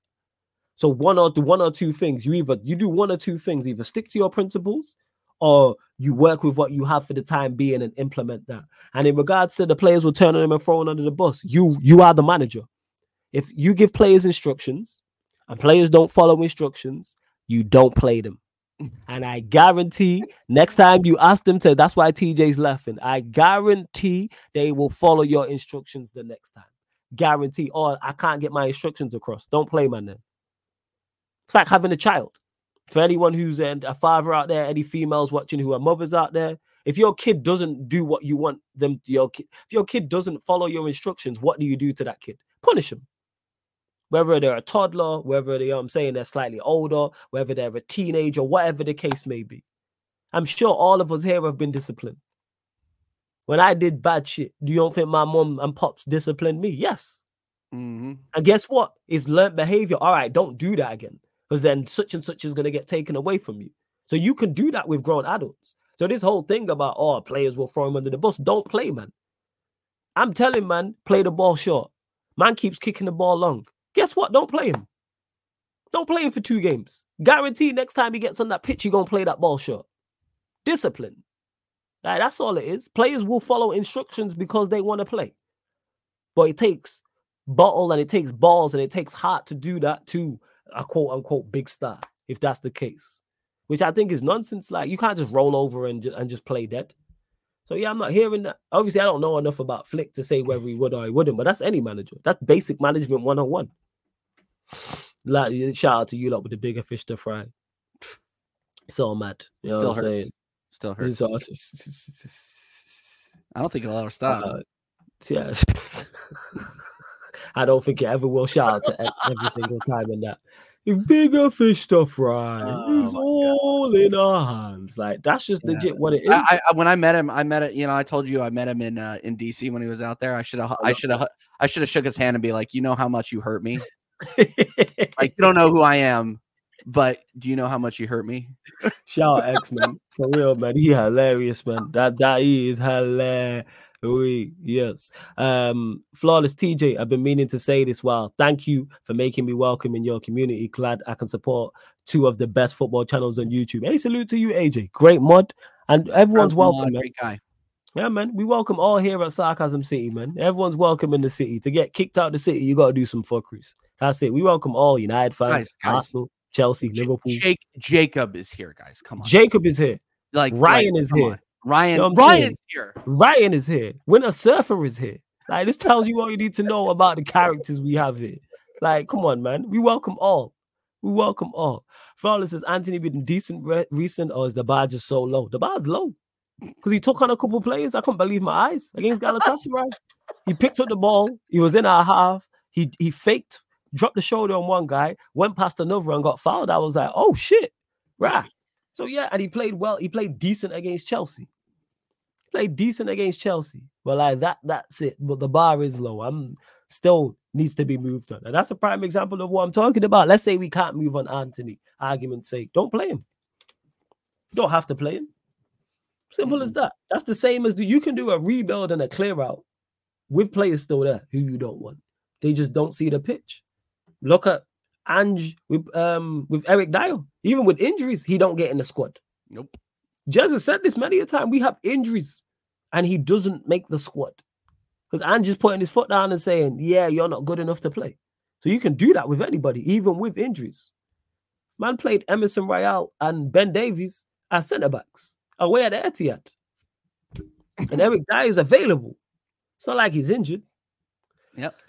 So one or one or two things. You either you do one or two things. Either stick to your principles, or you work with what you have for the time being and implement that. And in regards to the players will turn on them and throwing under the bus, you you are the manager. If you give players instructions and players don't follow instructions, you don't play them. Mm-hmm. And I guarantee next time you ask them to, that's why TJ's laughing. I guarantee they will follow your instructions the next time. Guarantee. Or I can't get my instructions across. Don't play, man. Then it's like having a child. For anyone who's a father out there, any females watching who are mothers out there, if your kid doesn't do what you want them to, your kid, if your kid doesn't follow your instructions, what do you do to that kid? Punish them. Whether they're a toddler, whether they, know I'm saying, they're slightly older, whether they're a teenager, whatever the case may be. I'm sure all of us here have been disciplined. When I did bad shit, do you don't think my mom and pops disciplined me? Yes. hmm And guess what? It's learned behavior. All right, don't do that again. Because then such and such is going to get taken away from you. So you can do that with grown adults. So this whole thing about oh players will throw him under the bus, don't play, man. I'm telling man, play the ball short. Man keeps kicking the ball long. Guess what? Don't play him. Don't play him for two games. Guarantee next time he gets on that pitch, you're gonna play that ball short. Discipline. Like, that's all it is. Players will follow instructions because they want to play. But it takes bottle and it takes balls and it takes heart to do that to a quote unquote big star, if that's the case. Which I think is nonsense. Like you can't just roll over and, ju- and just play dead. So yeah, I'm not hearing that. Obviously, I don't know enough about Flick to say whether he would or he wouldn't, but that's any manager. That's basic management 101. Like shout out to you lot with the bigger fish to fry. It's all mad. You know Still what I'm hurts. saying? Still hurts. All I don't think it'll ever stop. uh, yeah. I don't think it ever will. Shout out to every single time in that. If bigger fish to fry, Oh it's all in our hands. Like that's just Yeah. legit what it is. I, I, when I met him, I met it. You know, I told you I met him in uh, in DC when he was out there. I should have, I should have, I should have shook his hand and be like, you know how much you hurt me. Like you don't know who I am, but do you know how much you hurt me? Shout out X man. For real, man. He hilarious, man. That that he is hilarious. Yes. Um, flawless TJ, I've been meaning to say this while. Thank you for making me welcome in your community. Glad I can support two of the best football channels on YouTube. Hey, salute to you, AJ. Great mod. And everyone's welcome. Great guy. Yeah, man. We welcome all here at Sarcasm City, man. Everyone's welcome in the city. To get kicked out the city, you gotta do some fuckeries. That's it. We welcome all United fans, guys, guys. Arsenal, Chelsea, J- Liverpool. Jake, Jacob is here, guys. Come on. Jacob is here. Like Ryan like, is here. On. Ryan, you know Ryan's here. Ryan is here. Winter Surfer is here. Like this tells you what you need to know about the characters we have here. Like, come on, man. We welcome all. We welcome all. Flawless says Antony been decent re- recent, or is the bar just so low? The bar's low because he took on a couple players. I couldn't believe my eyes against Galatasaray. he picked up the ball. He was in our half. He he faked, dropped the shoulder on one guy, went past another and got fouled. I was like, oh shit, right. So yeah, and he played well. He played decent against Chelsea. Played decent against Chelsea. But like that, that's it. But the bar is low. I'm still needs to be moved on. And that's a prime example of what I'm talking about. Let's say we can't move on Antony, argument's sake. Don't play him. You don't have to play him. Simple mm-hmm. as that. That's the same as do you can do a rebuild and a clear out with players still there who you don't want. They just don't see the pitch. Look at Ange with um with Eric Dier. Even with injuries, he don't get in the squad. Nope. Jez has said this many a time. We have injuries, and he doesn't make the squad because Ange is putting his foot down and saying, "Yeah, you're not good enough to play." So you can do that with anybody, even with injuries. Man played Emerson Royal and Ben Davies as centre backs away at the Etihad, and Eric Dier is available. It's not like he's injured. Yep.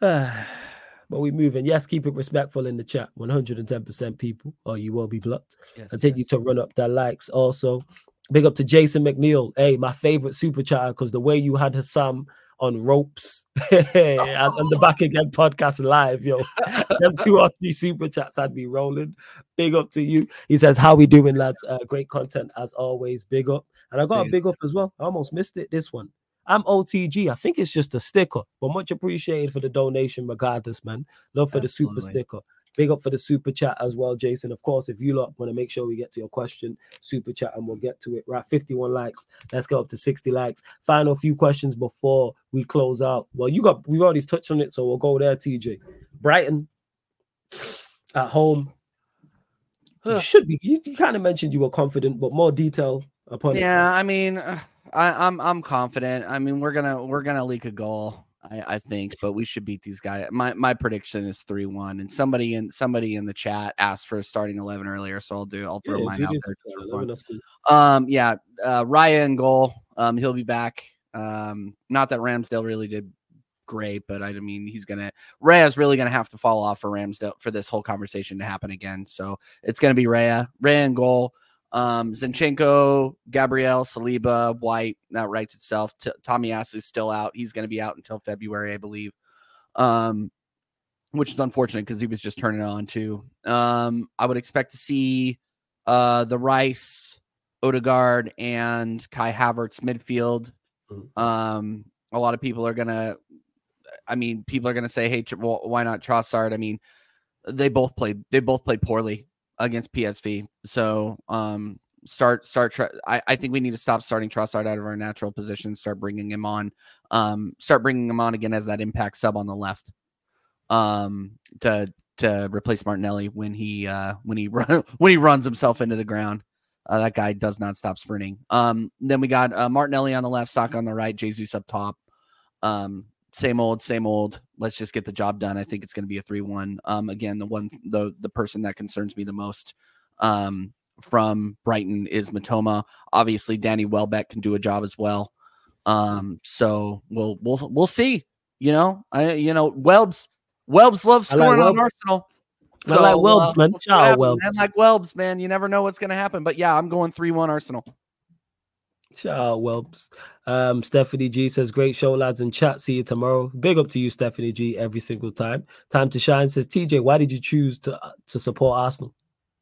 but we moving. Yes, keep it respectful in the chat. 110% people, or you will be blocked. Yes, Continue yes. to run up that likes. Also, big up to Jason McNeil. Hey, my favorite super chatter because the way you had Hassam on ropes and, and, the back again podcast live, yo. Them two or three super chats had me rolling. Big up to you. He says, How we doing, lads? Uh, great content as always. Big up. And I got a big up as well. I almost missed it. This one. I'm OTG. I think it's just a sticker, but much appreciated for the donation, regardless, man. Love for Absolutely. the super sticker. Big up for the super chat as well, Jason. Of course, if you lot want to make sure we get to your question, super chat and we'll get to it. Right, 51 likes. Let's go up to 60 likes. Final few questions before we close out. Well, you got we've already touched on it, so we'll go there, TJ. Brighton at home. You should be. You, you kind of mentioned you were confident, but more detail upon yeah, it. Yeah, I mean. Uh I, am I'm, I'm confident. I mean, we're gonna we're gonna leak a goal. I, I think, but we should beat these guys. My my prediction is three one. And somebody in somebody in the chat asked for a starting eleven earlier, so I'll do. I'll throw yeah, mine out there. Um, yeah, uh, Ryan goal. Um, he'll be back. Um, not that Ramsdale really did great, but I mean he's gonna Raya's really gonna have to fall off for Ramsdale for this whole conversation to happen again. So it's gonna be Raya, Raya and goal. Um, Zinchenko, Gabriel, Saliba, White, that writes itself. T- Tomiyasu is still out. He's going to be out until February, I believe. Um, which is unfortunate because he was just turning on too. Um, I would expect to see uh the Rice, Odegaard, and Kai Havertz midfield. Mm-hmm. Um, a lot of people are gonna, I mean, people are gonna say, "Hey, well, why not Trossard?" I mean, they both played. They both played poorly against PSV. So um, start start. I, I think we need to stop starting Trossard out of our natural position. Start bringing him on. Um, start bringing him on again as that impact sub on the left. Um, to to replace Martinelli when he uh when he run when he runs himself into the ground. Uh, that guy does not stop sprinting. Um, then we got uh, Martinelli on the left, Saka on the right, Jesus up top. Um, same old, same old. Let's just get the job done. I think it's going to be a three-one. Um, again, the one, the the person that concerns me the most, um, from Brighton is Mitoma. Obviously, Danny Welbeck can do a job as well. Um, so we'll we'll we'll see. You know, I you know Welbs Welbs loves scoring like on Arsenal. So, I like Welbs, uh, man. Shout Welbs. I like Welbs, man. You never know what's going to happen. But yeah, I'm going three one Arsenal. Shout out Welbs. Um, Stephanie G says, Great show, lads, and chat. See you tomorrow. Big up to you, Stephanie G, every single time. Time to shine says, TJ, why did you choose to to support Arsenal?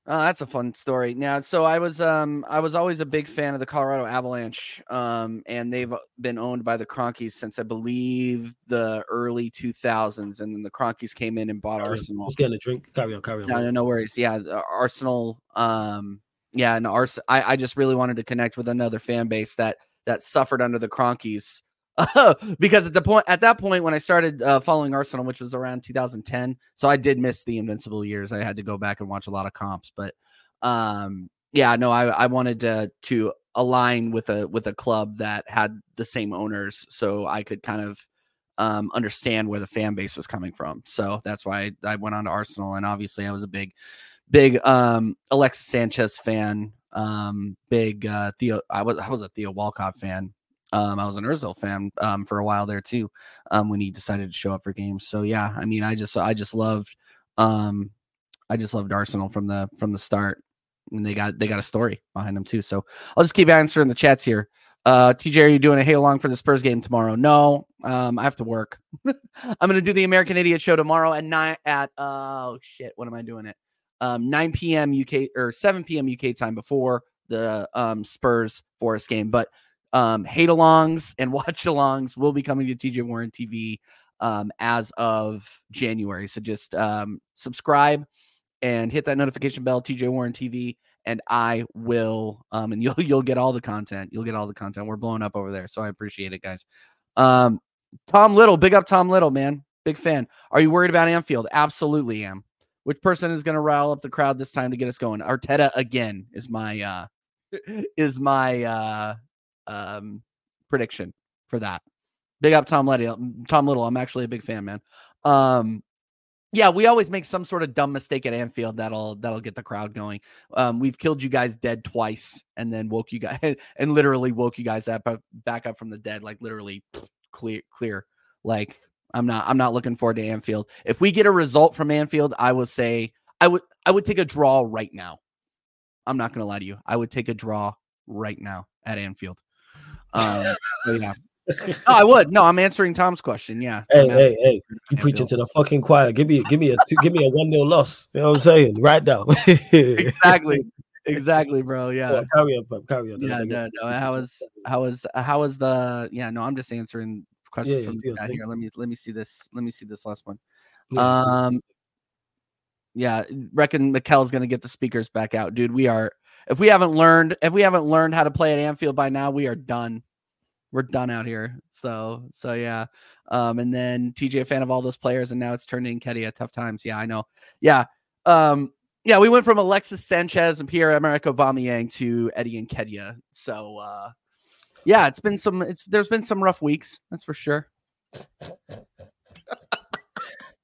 Oh, that's a fun story. Now, so I was um I was always a big fan of the Colorado Avalanche, um, and they've been owned by the Kroenkes since I believe the early 2000s, and then the Kroenkes came in and bought. Arsenal. Just getting a drink. Carry on, carry on. No, no, no worries. Yeah, Arsenal. Um, yeah, and Ars- I, I just really wanted to connect with another fan base that that suffered under the Kroenkes. because at the point at that point when I started uh, following Arsenal, which was around 2010, so I did miss the invincible years. I had to go back and watch a lot of comps, but um, yeah, no, I, I wanted to to align with a with a club that had the same owners, so I could kind of um, understand where the fan base was coming from. So that's why I, I went on to Arsenal, and obviously I was a big, big um, Alexis Sanchez fan. Um, big uh, Theo. I was I was a Theo Walcott fan. Um, I was an Özil fan um, for a while there too. Um, when he decided to show up for games. So yeah, I mean, I just I just loved um, I just loved Arsenal from the from the start. And they got they got a story behind them too. So I'll just keep answering the chats here. Uh, TJ, are you doing a hey along for the Spurs game tomorrow? No, um, I have to work. I'm gonna do the American Idiot show tomorrow at nine at oh shit, what am I doing it? Um, 9 p.m. UK or 7 p.m. UK time before the um Spurs Forest game. But um hate alongs and watch alongs will be coming to TJ Warren TV um as of January. So just um subscribe and hit that notification bell, TJ Warren TV, and I will um and you'll you'll get all the content. You'll get all the content. We're blowing up over there. So I appreciate it, guys. Um Tom Little, big up Tom Little, man. Big fan. Are you worried about Anfield? Absolutely am. Which person is going to rile up the crowd this time to get us going? Arteta again is my uh is my uh um prediction for that. Big up Tom Little. Tom Little. I'm actually a big fan, man. Um yeah, we always make some sort of dumb mistake at Anfield that'll that'll get the crowd going. Um, we've killed you guys dead twice, and then woke you guys and literally woke you guys up back up from the dead, like literally clear clear. Like I'm not I'm not looking forward to Anfield. If we get a result from Anfield, I will say I would I would take a draw right now. I'm not gonna lie to you. I would take a draw right now at Anfield. Um, so yeah, no, I would. No, I'm answering Tom's question. Yeah. Hey, hey, hey! You preaching to the fucking choir? Give me, give me a, give me a one nil loss. You know what I'm saying? Right now. exactly. Exactly, bro. Yeah. yeah carry on, bro. Carry on. Yeah, no, no. How was, how was, how was the? Yeah, no. I'm just answering questions yeah, from yeah, the chat here. Let me, let me see this. Let me see this last one. Yeah. Um. Yeah, reckon Mikel's gonna get the speakers back out, dude. We are. If we haven't learned, if we haven't learned how to play at Anfield by now, we are done we're done out here. So so yeah. Um, and then TJ a fan of all those players, and now it's turned in. Tough times. Yeah, I know. Yeah. Um, yeah, we went from Alexis Sanchez and Pierre Emerick Aubameyang to Eddie Nketiah. So uh yeah, it's been some it's there's been some rough weeks, that's for sure.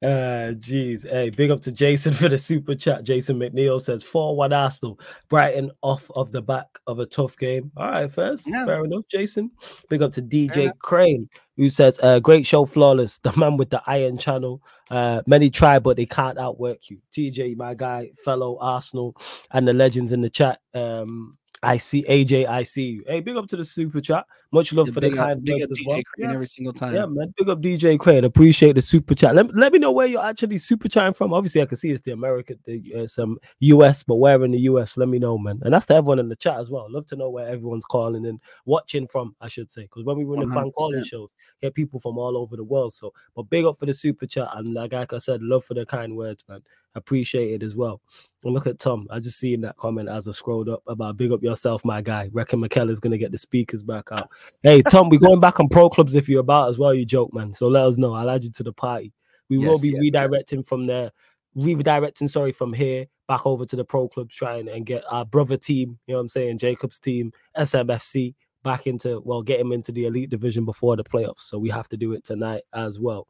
Uh, jeez. Hey, big up to Jason for the super chat. Jason McNeil says 4 1 Arsenal. Brighton off of the back of a tough game. All right, first. Yeah. Fair enough, Jason. Big up to DJ Crane, who says, uh, Great show, flawless. The man with the iron channel. Uh, many try, but they can't outwork you. TJ, my guy, fellow Arsenal, and the legends in the chat. Um, I see AJ. I see you. Hey, big up to the super chat. Much love yeah, for the kind up, big up DJ well. Crane yeah. every single time. Yeah, man. Big up DJ Crane. Appreciate the super chat. Let, let me know where you're actually super chatting from. Obviously, I can see it's the American, the uh, some US, but where in the US? Let me know, man. And that's to everyone in the chat as well. Love to know where everyone's calling and watching from. I should say, because when we run the fan calling shows, get people from all over the world. So, but big up for the super chat and like, like I said, love for the kind words, man. Appreciate it as well. And look at Tom. I just seen that comment as I scrolled up about big up yourself, my guy. Reckon is gonna get the speakers back out. Hey, Tom, we're going back on pro clubs if you're about as well. You joke, man. So let us know. I'll add you to the party. We yes, will be yes, redirecting yes. from there, redirecting, sorry, from here back over to the pro clubs, trying and get our brother team, you know what I'm saying, Jacob's team, SMFC, back into well, get him into the elite division before the playoffs. So we have to do it tonight as well.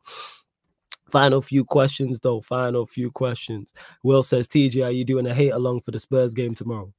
Final few questions though. Final few questions. Will says, TJ, are you doing a hate along for the Spurs game tomorrow?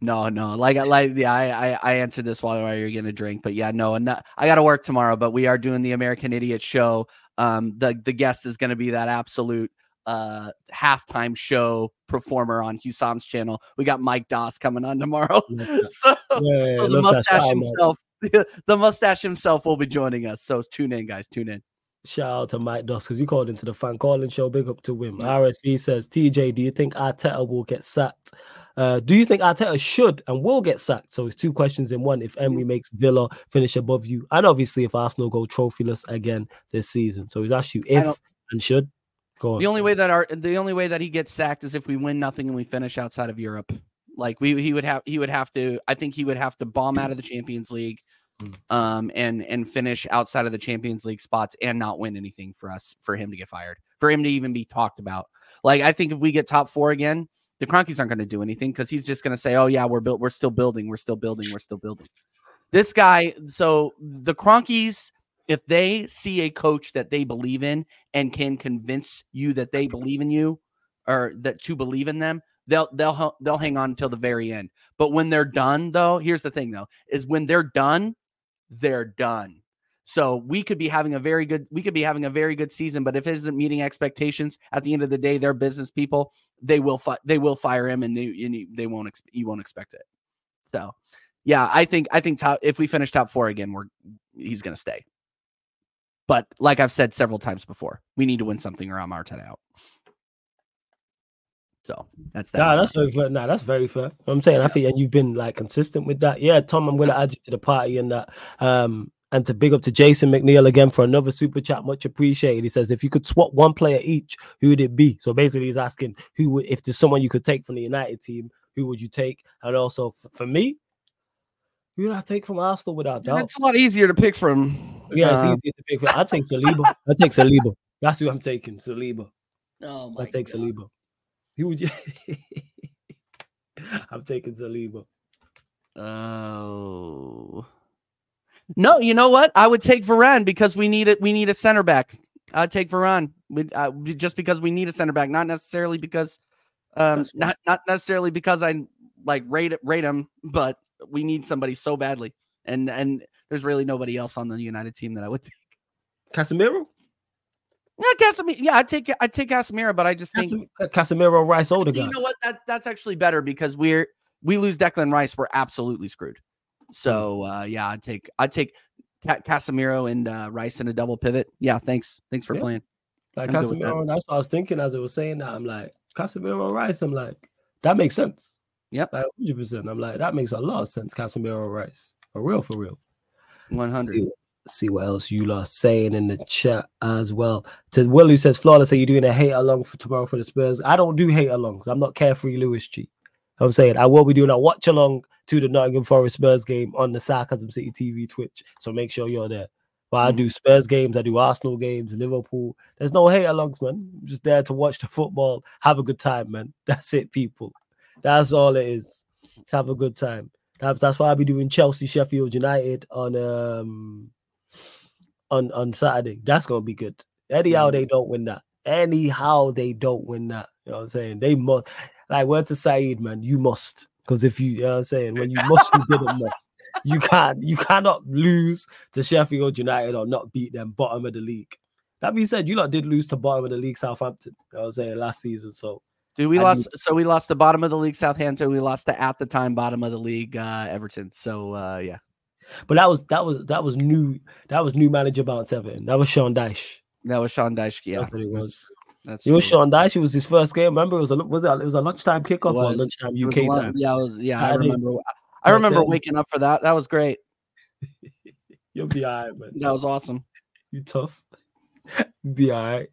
No, no. Like, like, yeah, I, I, I answered this while, while you're gonna drink, but yeah, no, and I got to work tomorrow. But we are doing the American Idiot show. Um, the the guest is gonna be that absolute uh halftime show performer on Husam's channel. We got Mike Doss coming on tomorrow. so, yeah, so the mustache himself, the mustache himself will be joining us. So tune in, guys. Tune in. Shout out to Mike Doss because he called into the fan calling show. Big up to him. RSV says, TJ, do you think Arteta will get sacked? Uh, do you think Arteta should and will get sacked? So it's two questions in one. If Emery makes Villa finish above you, and obviously if Arsenal go trophyless again this season. So he's asked you if and should. Go on. The only way that our the only way that he gets sacked is if we win nothing and we finish outside of Europe. Like we he would have he would have to I think he would have to bomb out of the Champions League. Um and and finish outside of the Champions League spots and not win anything for us for him to get fired. For him to even be talked about. Like I think if we get top 4 again, the Kroenkes aren't going to do anything cuz he's just going to say, "Oh yeah, we're built we're still building, we're still building, we're still building." This guy, so the Kroenkes if they see a coach that they believe in and can convince you that they believe in you or that to believe in them, they'll they'll they'll hang on until the very end. But when they're done, though, here's the thing though, is when they're done, they're done. So we could be having a very good we could be having a very good season, but if it isn't meeting expectations, at the end of the day, they're business people. They will fi- they will fire him, and they and they won't ex- you won't expect it. So, yeah, I think I think top if we finish top four again, we're he's gonna stay. But like I've said several times before, we need to win something or I'm Arteta out. So that's that. Nah, that's very fair. Nah, that's very fair. I'm saying, I think, and you've been like consistent with that. Yeah, Tom, I'm going to add you to the party and that. Um, and to big up to Jason McNeil again for another super chat, much appreciated. He says, if you could swap one player each, who would it be? So basically, he's asking who would, if there's someone you could take from the United team, who would you take? And also f- for me, who would I take from Arsenal without doubt? It's a lot easier to pick from. Yeah, it's uh, easier to pick. I'd take Saliba. I'd take Saliba. That's who I'm taking. Saliba. Oh my I'd take God. Saliba. Who would you? I'm taking Saliba. Oh. No, you know what? I would take Varane because we need it. We need a center back. I'd take Varane we, uh, just because we need a center back, not necessarily because, um, not not necessarily because I like rate it- rate him, but we need somebody so badly, and and there's really nobody else on the United team that I would take. Casemiro. Yeah, Casemiro. Yeah, I take I take Casemiro, but I just think Casemiro, Rice, older. You know what? That that's actually better because we're we lose Declan Rice, we're absolutely screwed. So uh, yeah, I'd take I'd take Ca- Casemiro and uh, Rice in a double pivot. Yeah, thanks thanks for Yeah. playing. Like I'm with that. Casemiro, that's what I was thinking as I was saying that. I'm like Casemiro, Rice. I'm like that makes sense. Yep. like 100. percent I'm like that makes a lot of sense. Casemiro, Rice, for real, for real. One hundred. See, what else you are saying in the chat as well. To Will who says flawless, are you doing a hate along for tomorrow for the Spurs? I don't do hate alongs. I'm not carefree Lewis G. I'm saying I will be doing a watch along to the Nottingham Forest Spurs game on the Sarcasm City TV Twitch. So make sure you're there. But I do Spurs games, I do Arsenal games, Liverpool. There's no hate alongs, man. I'm just there to watch the football, have a good time, man. That's it, people. That's all it is. Have a good time. That's that's why I'll be doing Chelsea, Sheffield United on um on on Saturday. That's gonna be good. Anyhow, they don't win that. Anyhow, they don't win that. You know what I'm saying? They must like word to Saeed, man. You must. Because if you, you know what I'm saying, when you must, you didn't must. You can't, you cannot lose to Sheffield United or not beat them bottom of the league. That being said, you lot did lose to bottom of the league, Southampton. You know what I'm saying last season. So Dude, we I lost. So we lost the bottom of the league, Southampton. We lost the at the time bottom of the league, uh, Everton. So uh, yeah, but that was that was that was new that was new manager Bounce Everton. That was Sean Dyche. that was Sean Dyche. Yeah, That's what it was. that's It was. Sean Dyche. It was his first game. Remember, it was a was it, it was a lunchtime kickoff or lunchtime UK lot- time. Yeah, I was, yeah, I Saturday. remember. I remember waking up for that. That was great. You'll be all right, man. That was awesome. You tough. Be all right.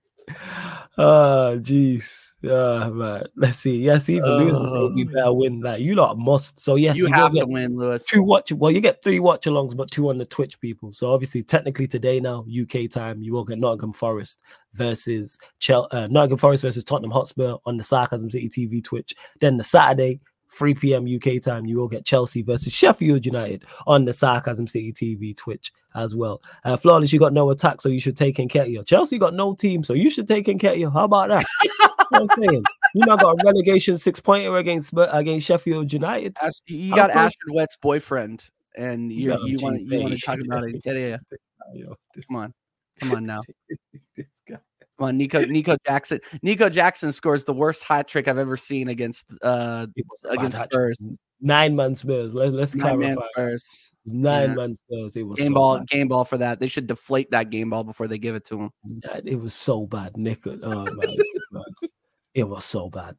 Oh, jeez. Yeah, man. Let's see. Yes, even Lewis is saying Oh. better win. that. you lot must. So yes, you you, have to win, Lewis. two watch. Well, you get three watch alongs, but two on the Twitch people. So obviously, technically today now UK time, you will get Nottingham Forest versus Chel- uh, Nottingham Forest versus Tottenham Hotspur on the Sarcasm City TV Twitch. Then the Saturday. 3 p.m. UK time, you will get Chelsea versus Sheffield United on the Sarcasm City TV Twitch as well. Uh, Flawless, you got no attack, so you should take Nketiah. Chelsea got no team, so you should take Nketiah. How about that? You know what I'm saying? You now got a relegation six pointer against Spur- against Sheffield United. Ash, you How got come- Ashford Wett's boyfriend, and you No, you want you want to talk about it? Yeah, yeah, yeah. Come on, come on now. this guy. Come on, Nico Nico Jackson. Nico Jackson scores the worst hat trick I've ever seen against uh It was a bad against Spurs. Nine man Spurs. Let, let's Nine man clarify. Spurs. Nine Yeah. man Spurs. It was Game so ball, bad. game ball for that. They should deflate that game ball before they give it to him. It was so bad, Nick. Oh my god. It was so bad.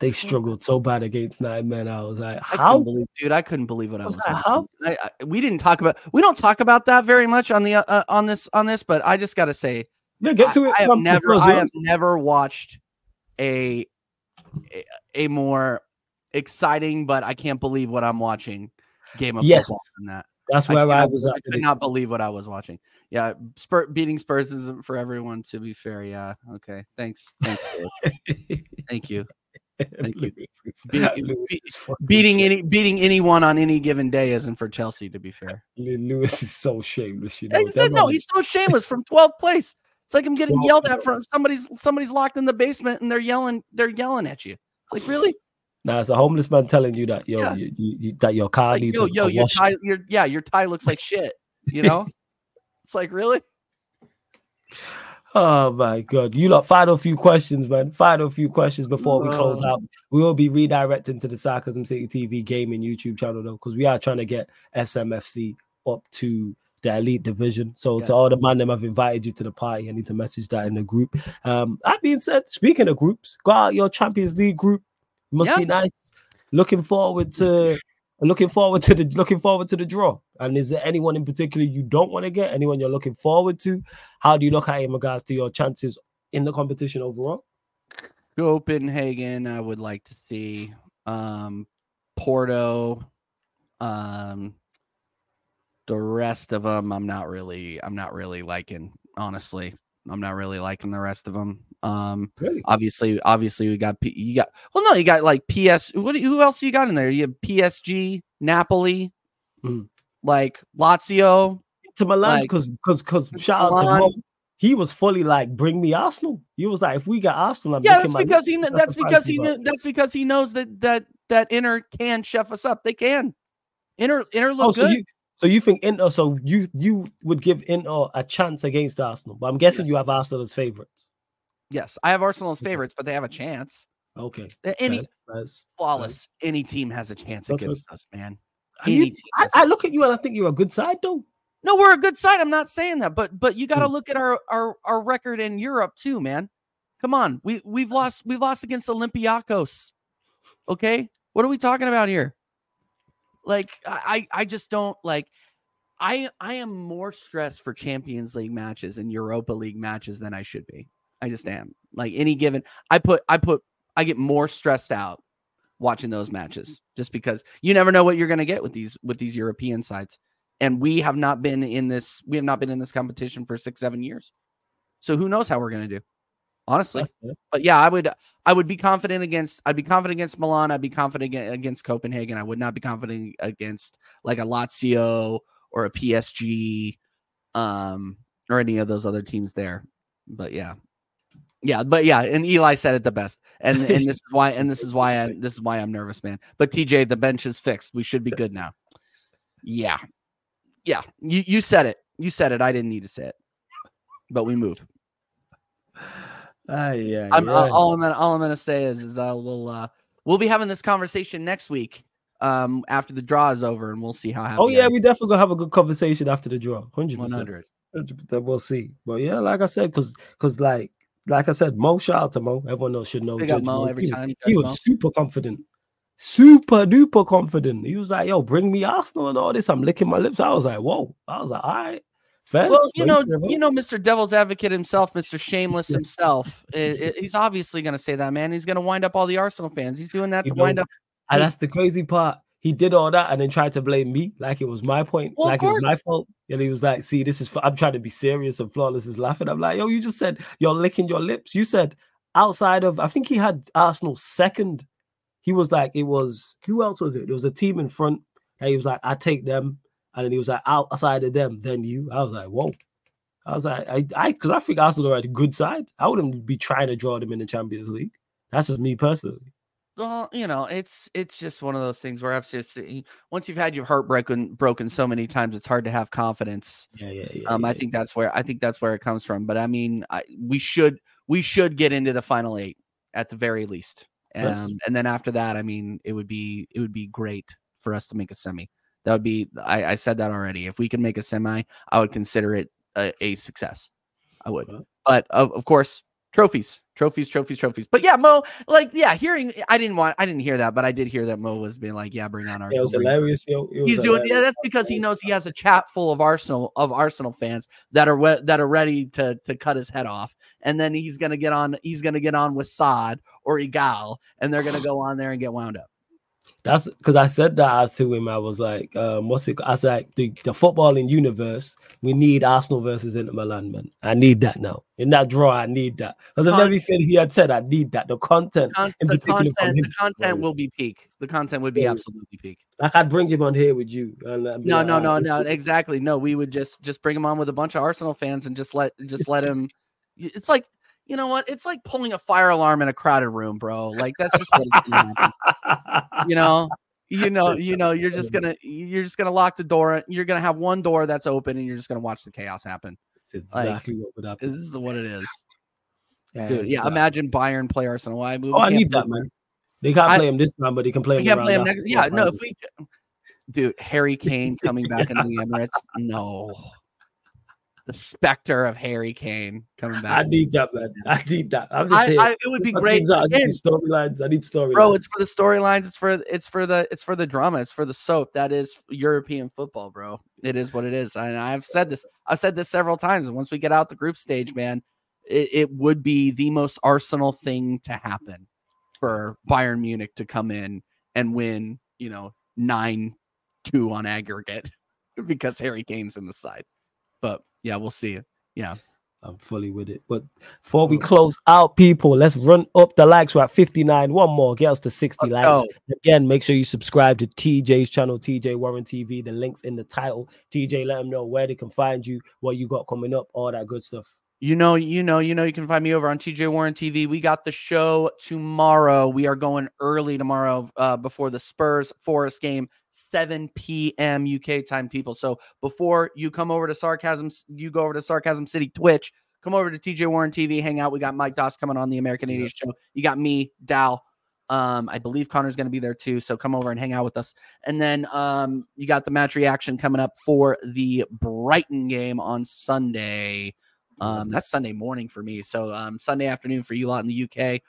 They struggled so bad against nine men. I was like, I how? couldn't believe, dude. I couldn't believe what I Was was. that watching. I, I, we didn't talk about. We don't talk about that very much on the uh, uh, on this on this. But I just got to say, Yeah, get to I, it. I have never, I have never watched a a, a more exciting, but I can't believe what I'm watching game of Yes. football than that. That's where I, cannot- was I could not believe what I was watching. Yeah, Spur, beating Spurs isn't for everyone. To be fair, yeah. Okay, thanks, thanks, thank you. Thank you. Be- be- Beating any beating anyone on any given day isn't for Chelsea. To be fair, Lewis is so shameless. You know, I said no. He's so shameless from 12th place. It's like I'm getting yelled at from somebody's somebody's locked in the basement and they're yelling they're yelling at you. It's like really, Nah, it's a homeless man telling you that yo, Yeah. you, you, you- that your car like, needs yo a, yo a your tie your yeah your tie looks like shit. You know, it's like really. Oh my god. You lot final few questions, man. Final few questions before we close Uh. out. We will be redirecting to the Sarcasm City TV gaming YouTube channel though, because we are trying to get SMFC up to the elite division. So Yeah. to all the man them I've invited you to the party. I need to message that in the group. Um, that being said, speaking of groups, got out your Champions League group. Must Yeah. be nice. Looking forward to looking forward to the looking forward to the draw. And is there anyone in particular you don't want to get? Anyone you're looking forward to? How do you look at it in regards to your chances in the competition overall? Copenhagen, I would like to see. Um, Porto. Um, the rest of them, I'm not really, I'm not really liking. Honestly, I'm not really liking the rest of them. Um, Really? obviously, obviously, we got P, you got. Well, no, you got like PS. What? do- Who else you got in there? You have PSG, Napoli, Mhm. like Lazio. To Milan, Like- because because because shout out to Milan. Mo. He was fully like, bring me Arsenal. He was like, if we get Arsenal, I'm Yeah, that's because he. kn- That's because he. you kn- got. That's because he knows that that that Inter can chef us up. They can. Inter Inter look Oh, so good. you so you think Inter? So you you would give Inter a chance against Arsenal? But I'm guessing you have Arsenal as favorites. Yes, I have Arsenal as favorites, but they have a chance. Okay, Any Fairs, fairs. flawless, any team has a chance That's against us, man. You- Any team. I, has look at you and I think you're a good side though. no, we're a good side. I'm not saying that, but but you got to Hmm. look at our our our record in Europe too, man. Come on, we we've lost we've lost against Olympiacos. Okay, what are we talking about here? Like I I just don't like. I I am more stressed for Champions League matches and Europa League matches than I should be. I just am. Like any given, I put I put I get more stressed out watching those matches just because you never know what you're going to get with these with these European sides. And we have not been in this we have not been in this competition for 6 7 years. So who knows how we're going to do? Honestly. But yeah, I would I would be confident against I'd be confident against Milan, I'd be confident against Copenhagen. I would not be confident against like a Lazio or a PSG um or any of those other teams there. But yeah. Yeah, but yeah, and Eli said it the best. And and this is why and this is why I this is why I'm nervous, man. But TJ, the bench is fixed. We should be good now. Yeah. Yeah. You you said it. You said it. I didn't need to say it. But we move. Ah, yeah, I'm, yeah. uh, all I'm gonna all I'm gonna say is that we'll uh, we'll be having this conversation next week um after the draw is over and we'll see how happy oh yeah, I we definitely gonna have a good conversation after the draw. Hundred percent. 100 Then we'll see. But yeah, like I said, because because like like I said, Mo shout out to Mo. Everyone else should know. Judge Mo every He- time, He was Mo. super confident. Super duper confident. He was like, yo, bring me Arsenal and all this. I'm licking my lips. I was like, whoa. I was like, all right. Fans, well you know you know mr devil's advocate himself mr shameless himself he's obviously going to say that man he's going to wind up all the arsenal fans he's doing that You to wind up And that's the crazy part. He did all that and then tried to blame me like it was my point, Well, like it was my fault. And he was like, "See, this is. I'm trying to be serious." And flawless is laughing. I'm like, "Yo, you just said you're licking your lips. You said outside of. I think he had Arsenal second. He was like, it was who else was it? There was a team in front. And he was like, I take them, and then he was like, outside of them, then you. I was like, whoa. I was like, I, I, because I think Arsenal are a good side. I wouldn't be trying to draw them in the Champions League. That's just me personally. Well, you know, it's it's just one of those things where I've just once you've had your heart broken broken so many times, it's hard to have confidence. Yeah, yeah, yeah. Um, yeah. I think that's where I think that's where it comes from. But I mean, I, we should we should get into the final eight at the very least, um, Yes. and then after that, I mean, it would be it would be great for us to make a semi. That would be. I, I said that already. If we can make a semi, I would consider it a, a success. I would. Okay. But of, of course, trophies, trophies, trophies, trophies. But yeah, Mo, like, yeah, hearing, I didn't want, I didn't hear that, but I did hear that Mo was being like, yeah, bring on Yeah, it Arsenal. was hilarious. Yo. It was He's doing yeah. That's because he knows he has a chat full of Arsenal of Arsenal fans that are we- that are ready to to cut his head off, and then he's gonna get on. He's gonna get on with Saad or Igal, and they're gonna go on there and get wound up. That's because I said that to him. I was like, um, what's it? I was like, the, the footballing universe, we need Arsenal versus Inter Milan, man. I need that now. In that draw, I need that. Because of everything he had said, I need that. The content, Con- in the content, him. the content will be peak. The content would be Yeah. absolutely peak. like I'd bring him on here with you. And I'd No, like, no, "Alright, no, no. Exactly. No, we would just just bring him on with a bunch of Arsenal fans and just let just let him. It's like you know what? It's like pulling a fire alarm in a crowded room, bro. Like that's just what it's gonna happen. you know you know you know you're just gonna you're just gonna lock the door you're gonna have one door that's open and you're just gonna watch the chaos happen It's like, exactly what would happen. this is what it is Yeah, dude yeah exactly. imagine bayern play arsenal why we Oh, I need that, man. They can't I- play him this time, but they can play him. can't play him next yeah no if we dude harry kane coming back into the emirates no the specter of harry kane coming back I need that, man. I need that. I'm just I. I, it would be great. I need storylines. I need storylines. bro it's for the storylines it's for it's for the it's for the drama it's for the soap that is european football bro it is what it is and i've said this i've said this several times and once we get out the group stage man it, it would be the most arsenal thing to happen for bayern munich to come in and win you know 9-2 on aggregate because harry kane's in the side but yeah we'll see yeah I'm fully with it. But before we close out, people, let's run up the likes. We're at 59. One more, get us to 60 Let's likes. go. Again, make sure you subscribe to TJ's channel, TJ Warren TV. The links in the title. TJ, let them know where they can find you, what you got coming up, all that good stuff. You know, you know, you know, you can find me over on TJ Warren TV. We got the show tomorrow. We are going early tomorrow uh, before the Spurs Forest game, 7 p.m. UK time, people. So before you come over to Sarcasm, you go over to Sarcasm City Twitch, come over to TJ Warren TV, hang out. We got Mike Doss coming on the American Yeah. Idiot Show. You got me, Dal. Um, I believe Connor's going to be there too. So come over and hang out with us. And then um, you got the match reaction coming up for the Brighton game on Sunday. Um, that's Sunday morning for me. So um, Sunday afternoon for you lot in the UK.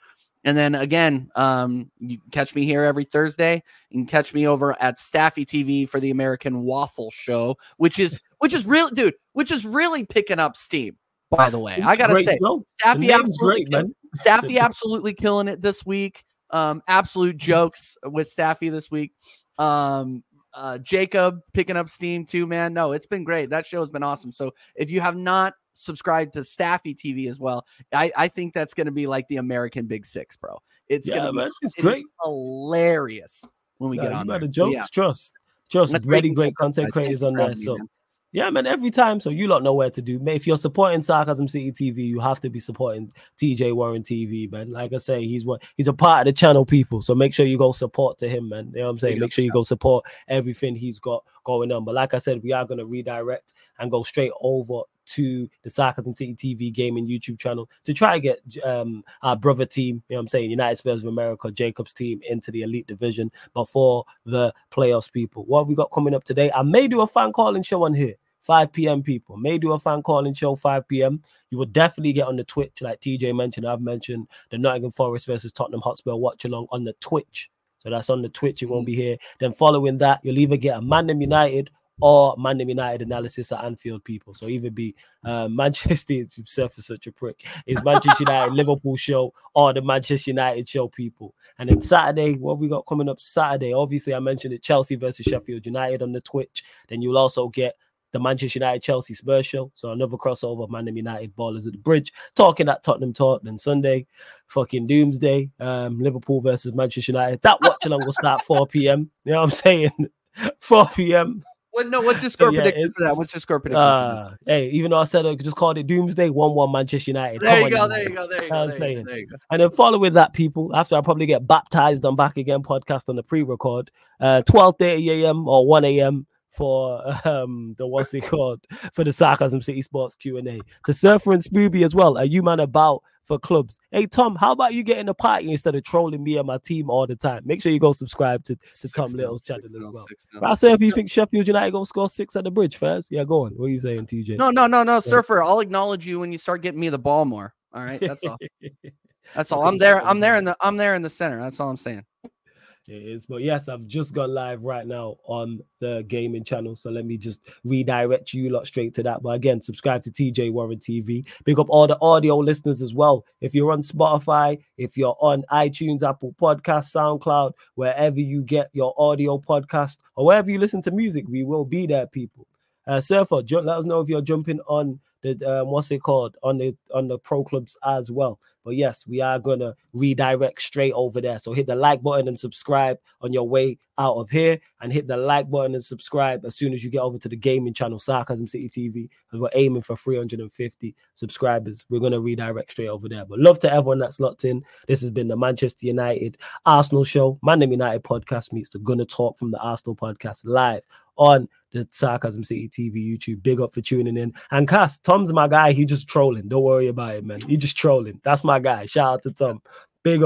And then again, um, you catch me here every Thursday. You can catch me over at Staffy TV for the American Waffle Show, which is which is really, dude, which is really picking up steam. By the way, I gotta say. The Staffy absolutely, great, man. Staffy absolutely killing it this week. Um, absolute jokes with Staffy this week. Um, uh, Jacob picking up steam too, man. No, it's been great. That show has been awesome. So if you have not subscribed to Staffy TV as well, I, I think that's going to be like the American Big Six, bro. It's Yeah, gonna be man, it's it great. hilarious when we Nah, get on there. So, jokes, yeah, trust. Trust. That's really great. content creators on there. So man. yeah, man, every time. So you lot know where to do. Man, if you're supporting Sarcasm City TV, you have to be supporting TJ Warren TV, man. Like I say, he's what he's a part of the channel, people. So make sure you go support to him, man. You know what I'm saying? Make sure you go support everything he's got going on. But like I said, we are gonna redirect and go straight over to the Sarcasm City TV gaming YouTube channel to try to get um our brother team, you know what I'm saying, United Spurs of America, Jacob's team into the elite division before the playoffs, people. What have we got coming up today? I may do a fan calling show on here. 5 p.m. people may do a fan calling show 5 p.m. You will definitely get on the Twitch, like TJ mentioned. I've mentioned the Nottingham Forest versus Tottenham Hotspur watch along on the Twitch. So that's on the Twitch. It won't be here. Then following that, you'll either get a Mandem United or Mandem United analysis at Anfield people. So either be uh, Manchester himself for such a prick. Is Manchester United Liverpool show or the Manchester United show people. And then Saturday, what we got coming up Saturday? Obviously, I mentioned it Chelsea versus Sheffield United on the Twitch. Then you'll also get the Manchester United Chelsea Spurs show. So another crossover, Mandem United Ballers at the Bridge, talking at Tottenham Talk. Then Sunday, fucking Doomsday, um, Liverpool versus Manchester United. That watch along will start 4 p.m. You know what I'm saying? 4 p.m. What, no, what's your So, score yeah, prediction for that? What's your score prediction? Uh, hey, even though I said I just called it Doomsday, 1 1 Manchester United. there you go. There you go. There you go. was There you go. saying. There you go. And then following that, people, after I probably get baptized on Back Again podcast on the pre-record, uh 12 30 a.m. or 1 a.m. for um the what's it called for the Sarcasm City Sports Q and A. To Surfer and Spooby as well. Are you man about for clubs? Hey Tom, how about you getting a party instead of trolling me and my team all the time? Make sure you go subscribe to, to Tom Little's channel as well. I say if you think Sheffield United gonna score six at the bridge first, yeah, go on. What are you saying, TJ? No, no, no, no, Surfer. I'll acknowledge you when you start getting me the ball more. All right, that's all. That's all. I'm there. I'm there in the. I'm there in the center. That's all I'm saying. It is, but yes, I've just gone live right now on the gaming channel. So let me just redirect you lot straight to that. But again, subscribe to TJ Warren TV. Pick up all the audio listeners as well. If you're on Spotify, if you're on iTunes, Apple Podcast, SoundCloud, wherever you get your audio podcast or wherever you listen to music, we will be there, people. Uh, Surfer, let us know if you're jumping on the um, what's it called on the on the pro clubs as well. But yes, we are gonna redirect straight over there. So hit the like button and subscribe on your way out of here, and hit the like button and subscribe as soon as you get over to the gaming channel, Sarcasm City TV, because we're aiming for 350 subscribers. We're gonna redirect straight over there. But love to everyone that's locked in. This has been the Manchester United Arsenal show, Man United podcast meets the Gooner Talk from the Arsenal podcast live on the Sarcasm City TV YouTube. Big up for tuning in. And Cass, Tom's my guy. He just trolling. Don't worry about it, man. He just trolling. That's my guy. Shout out to Tom. Big up.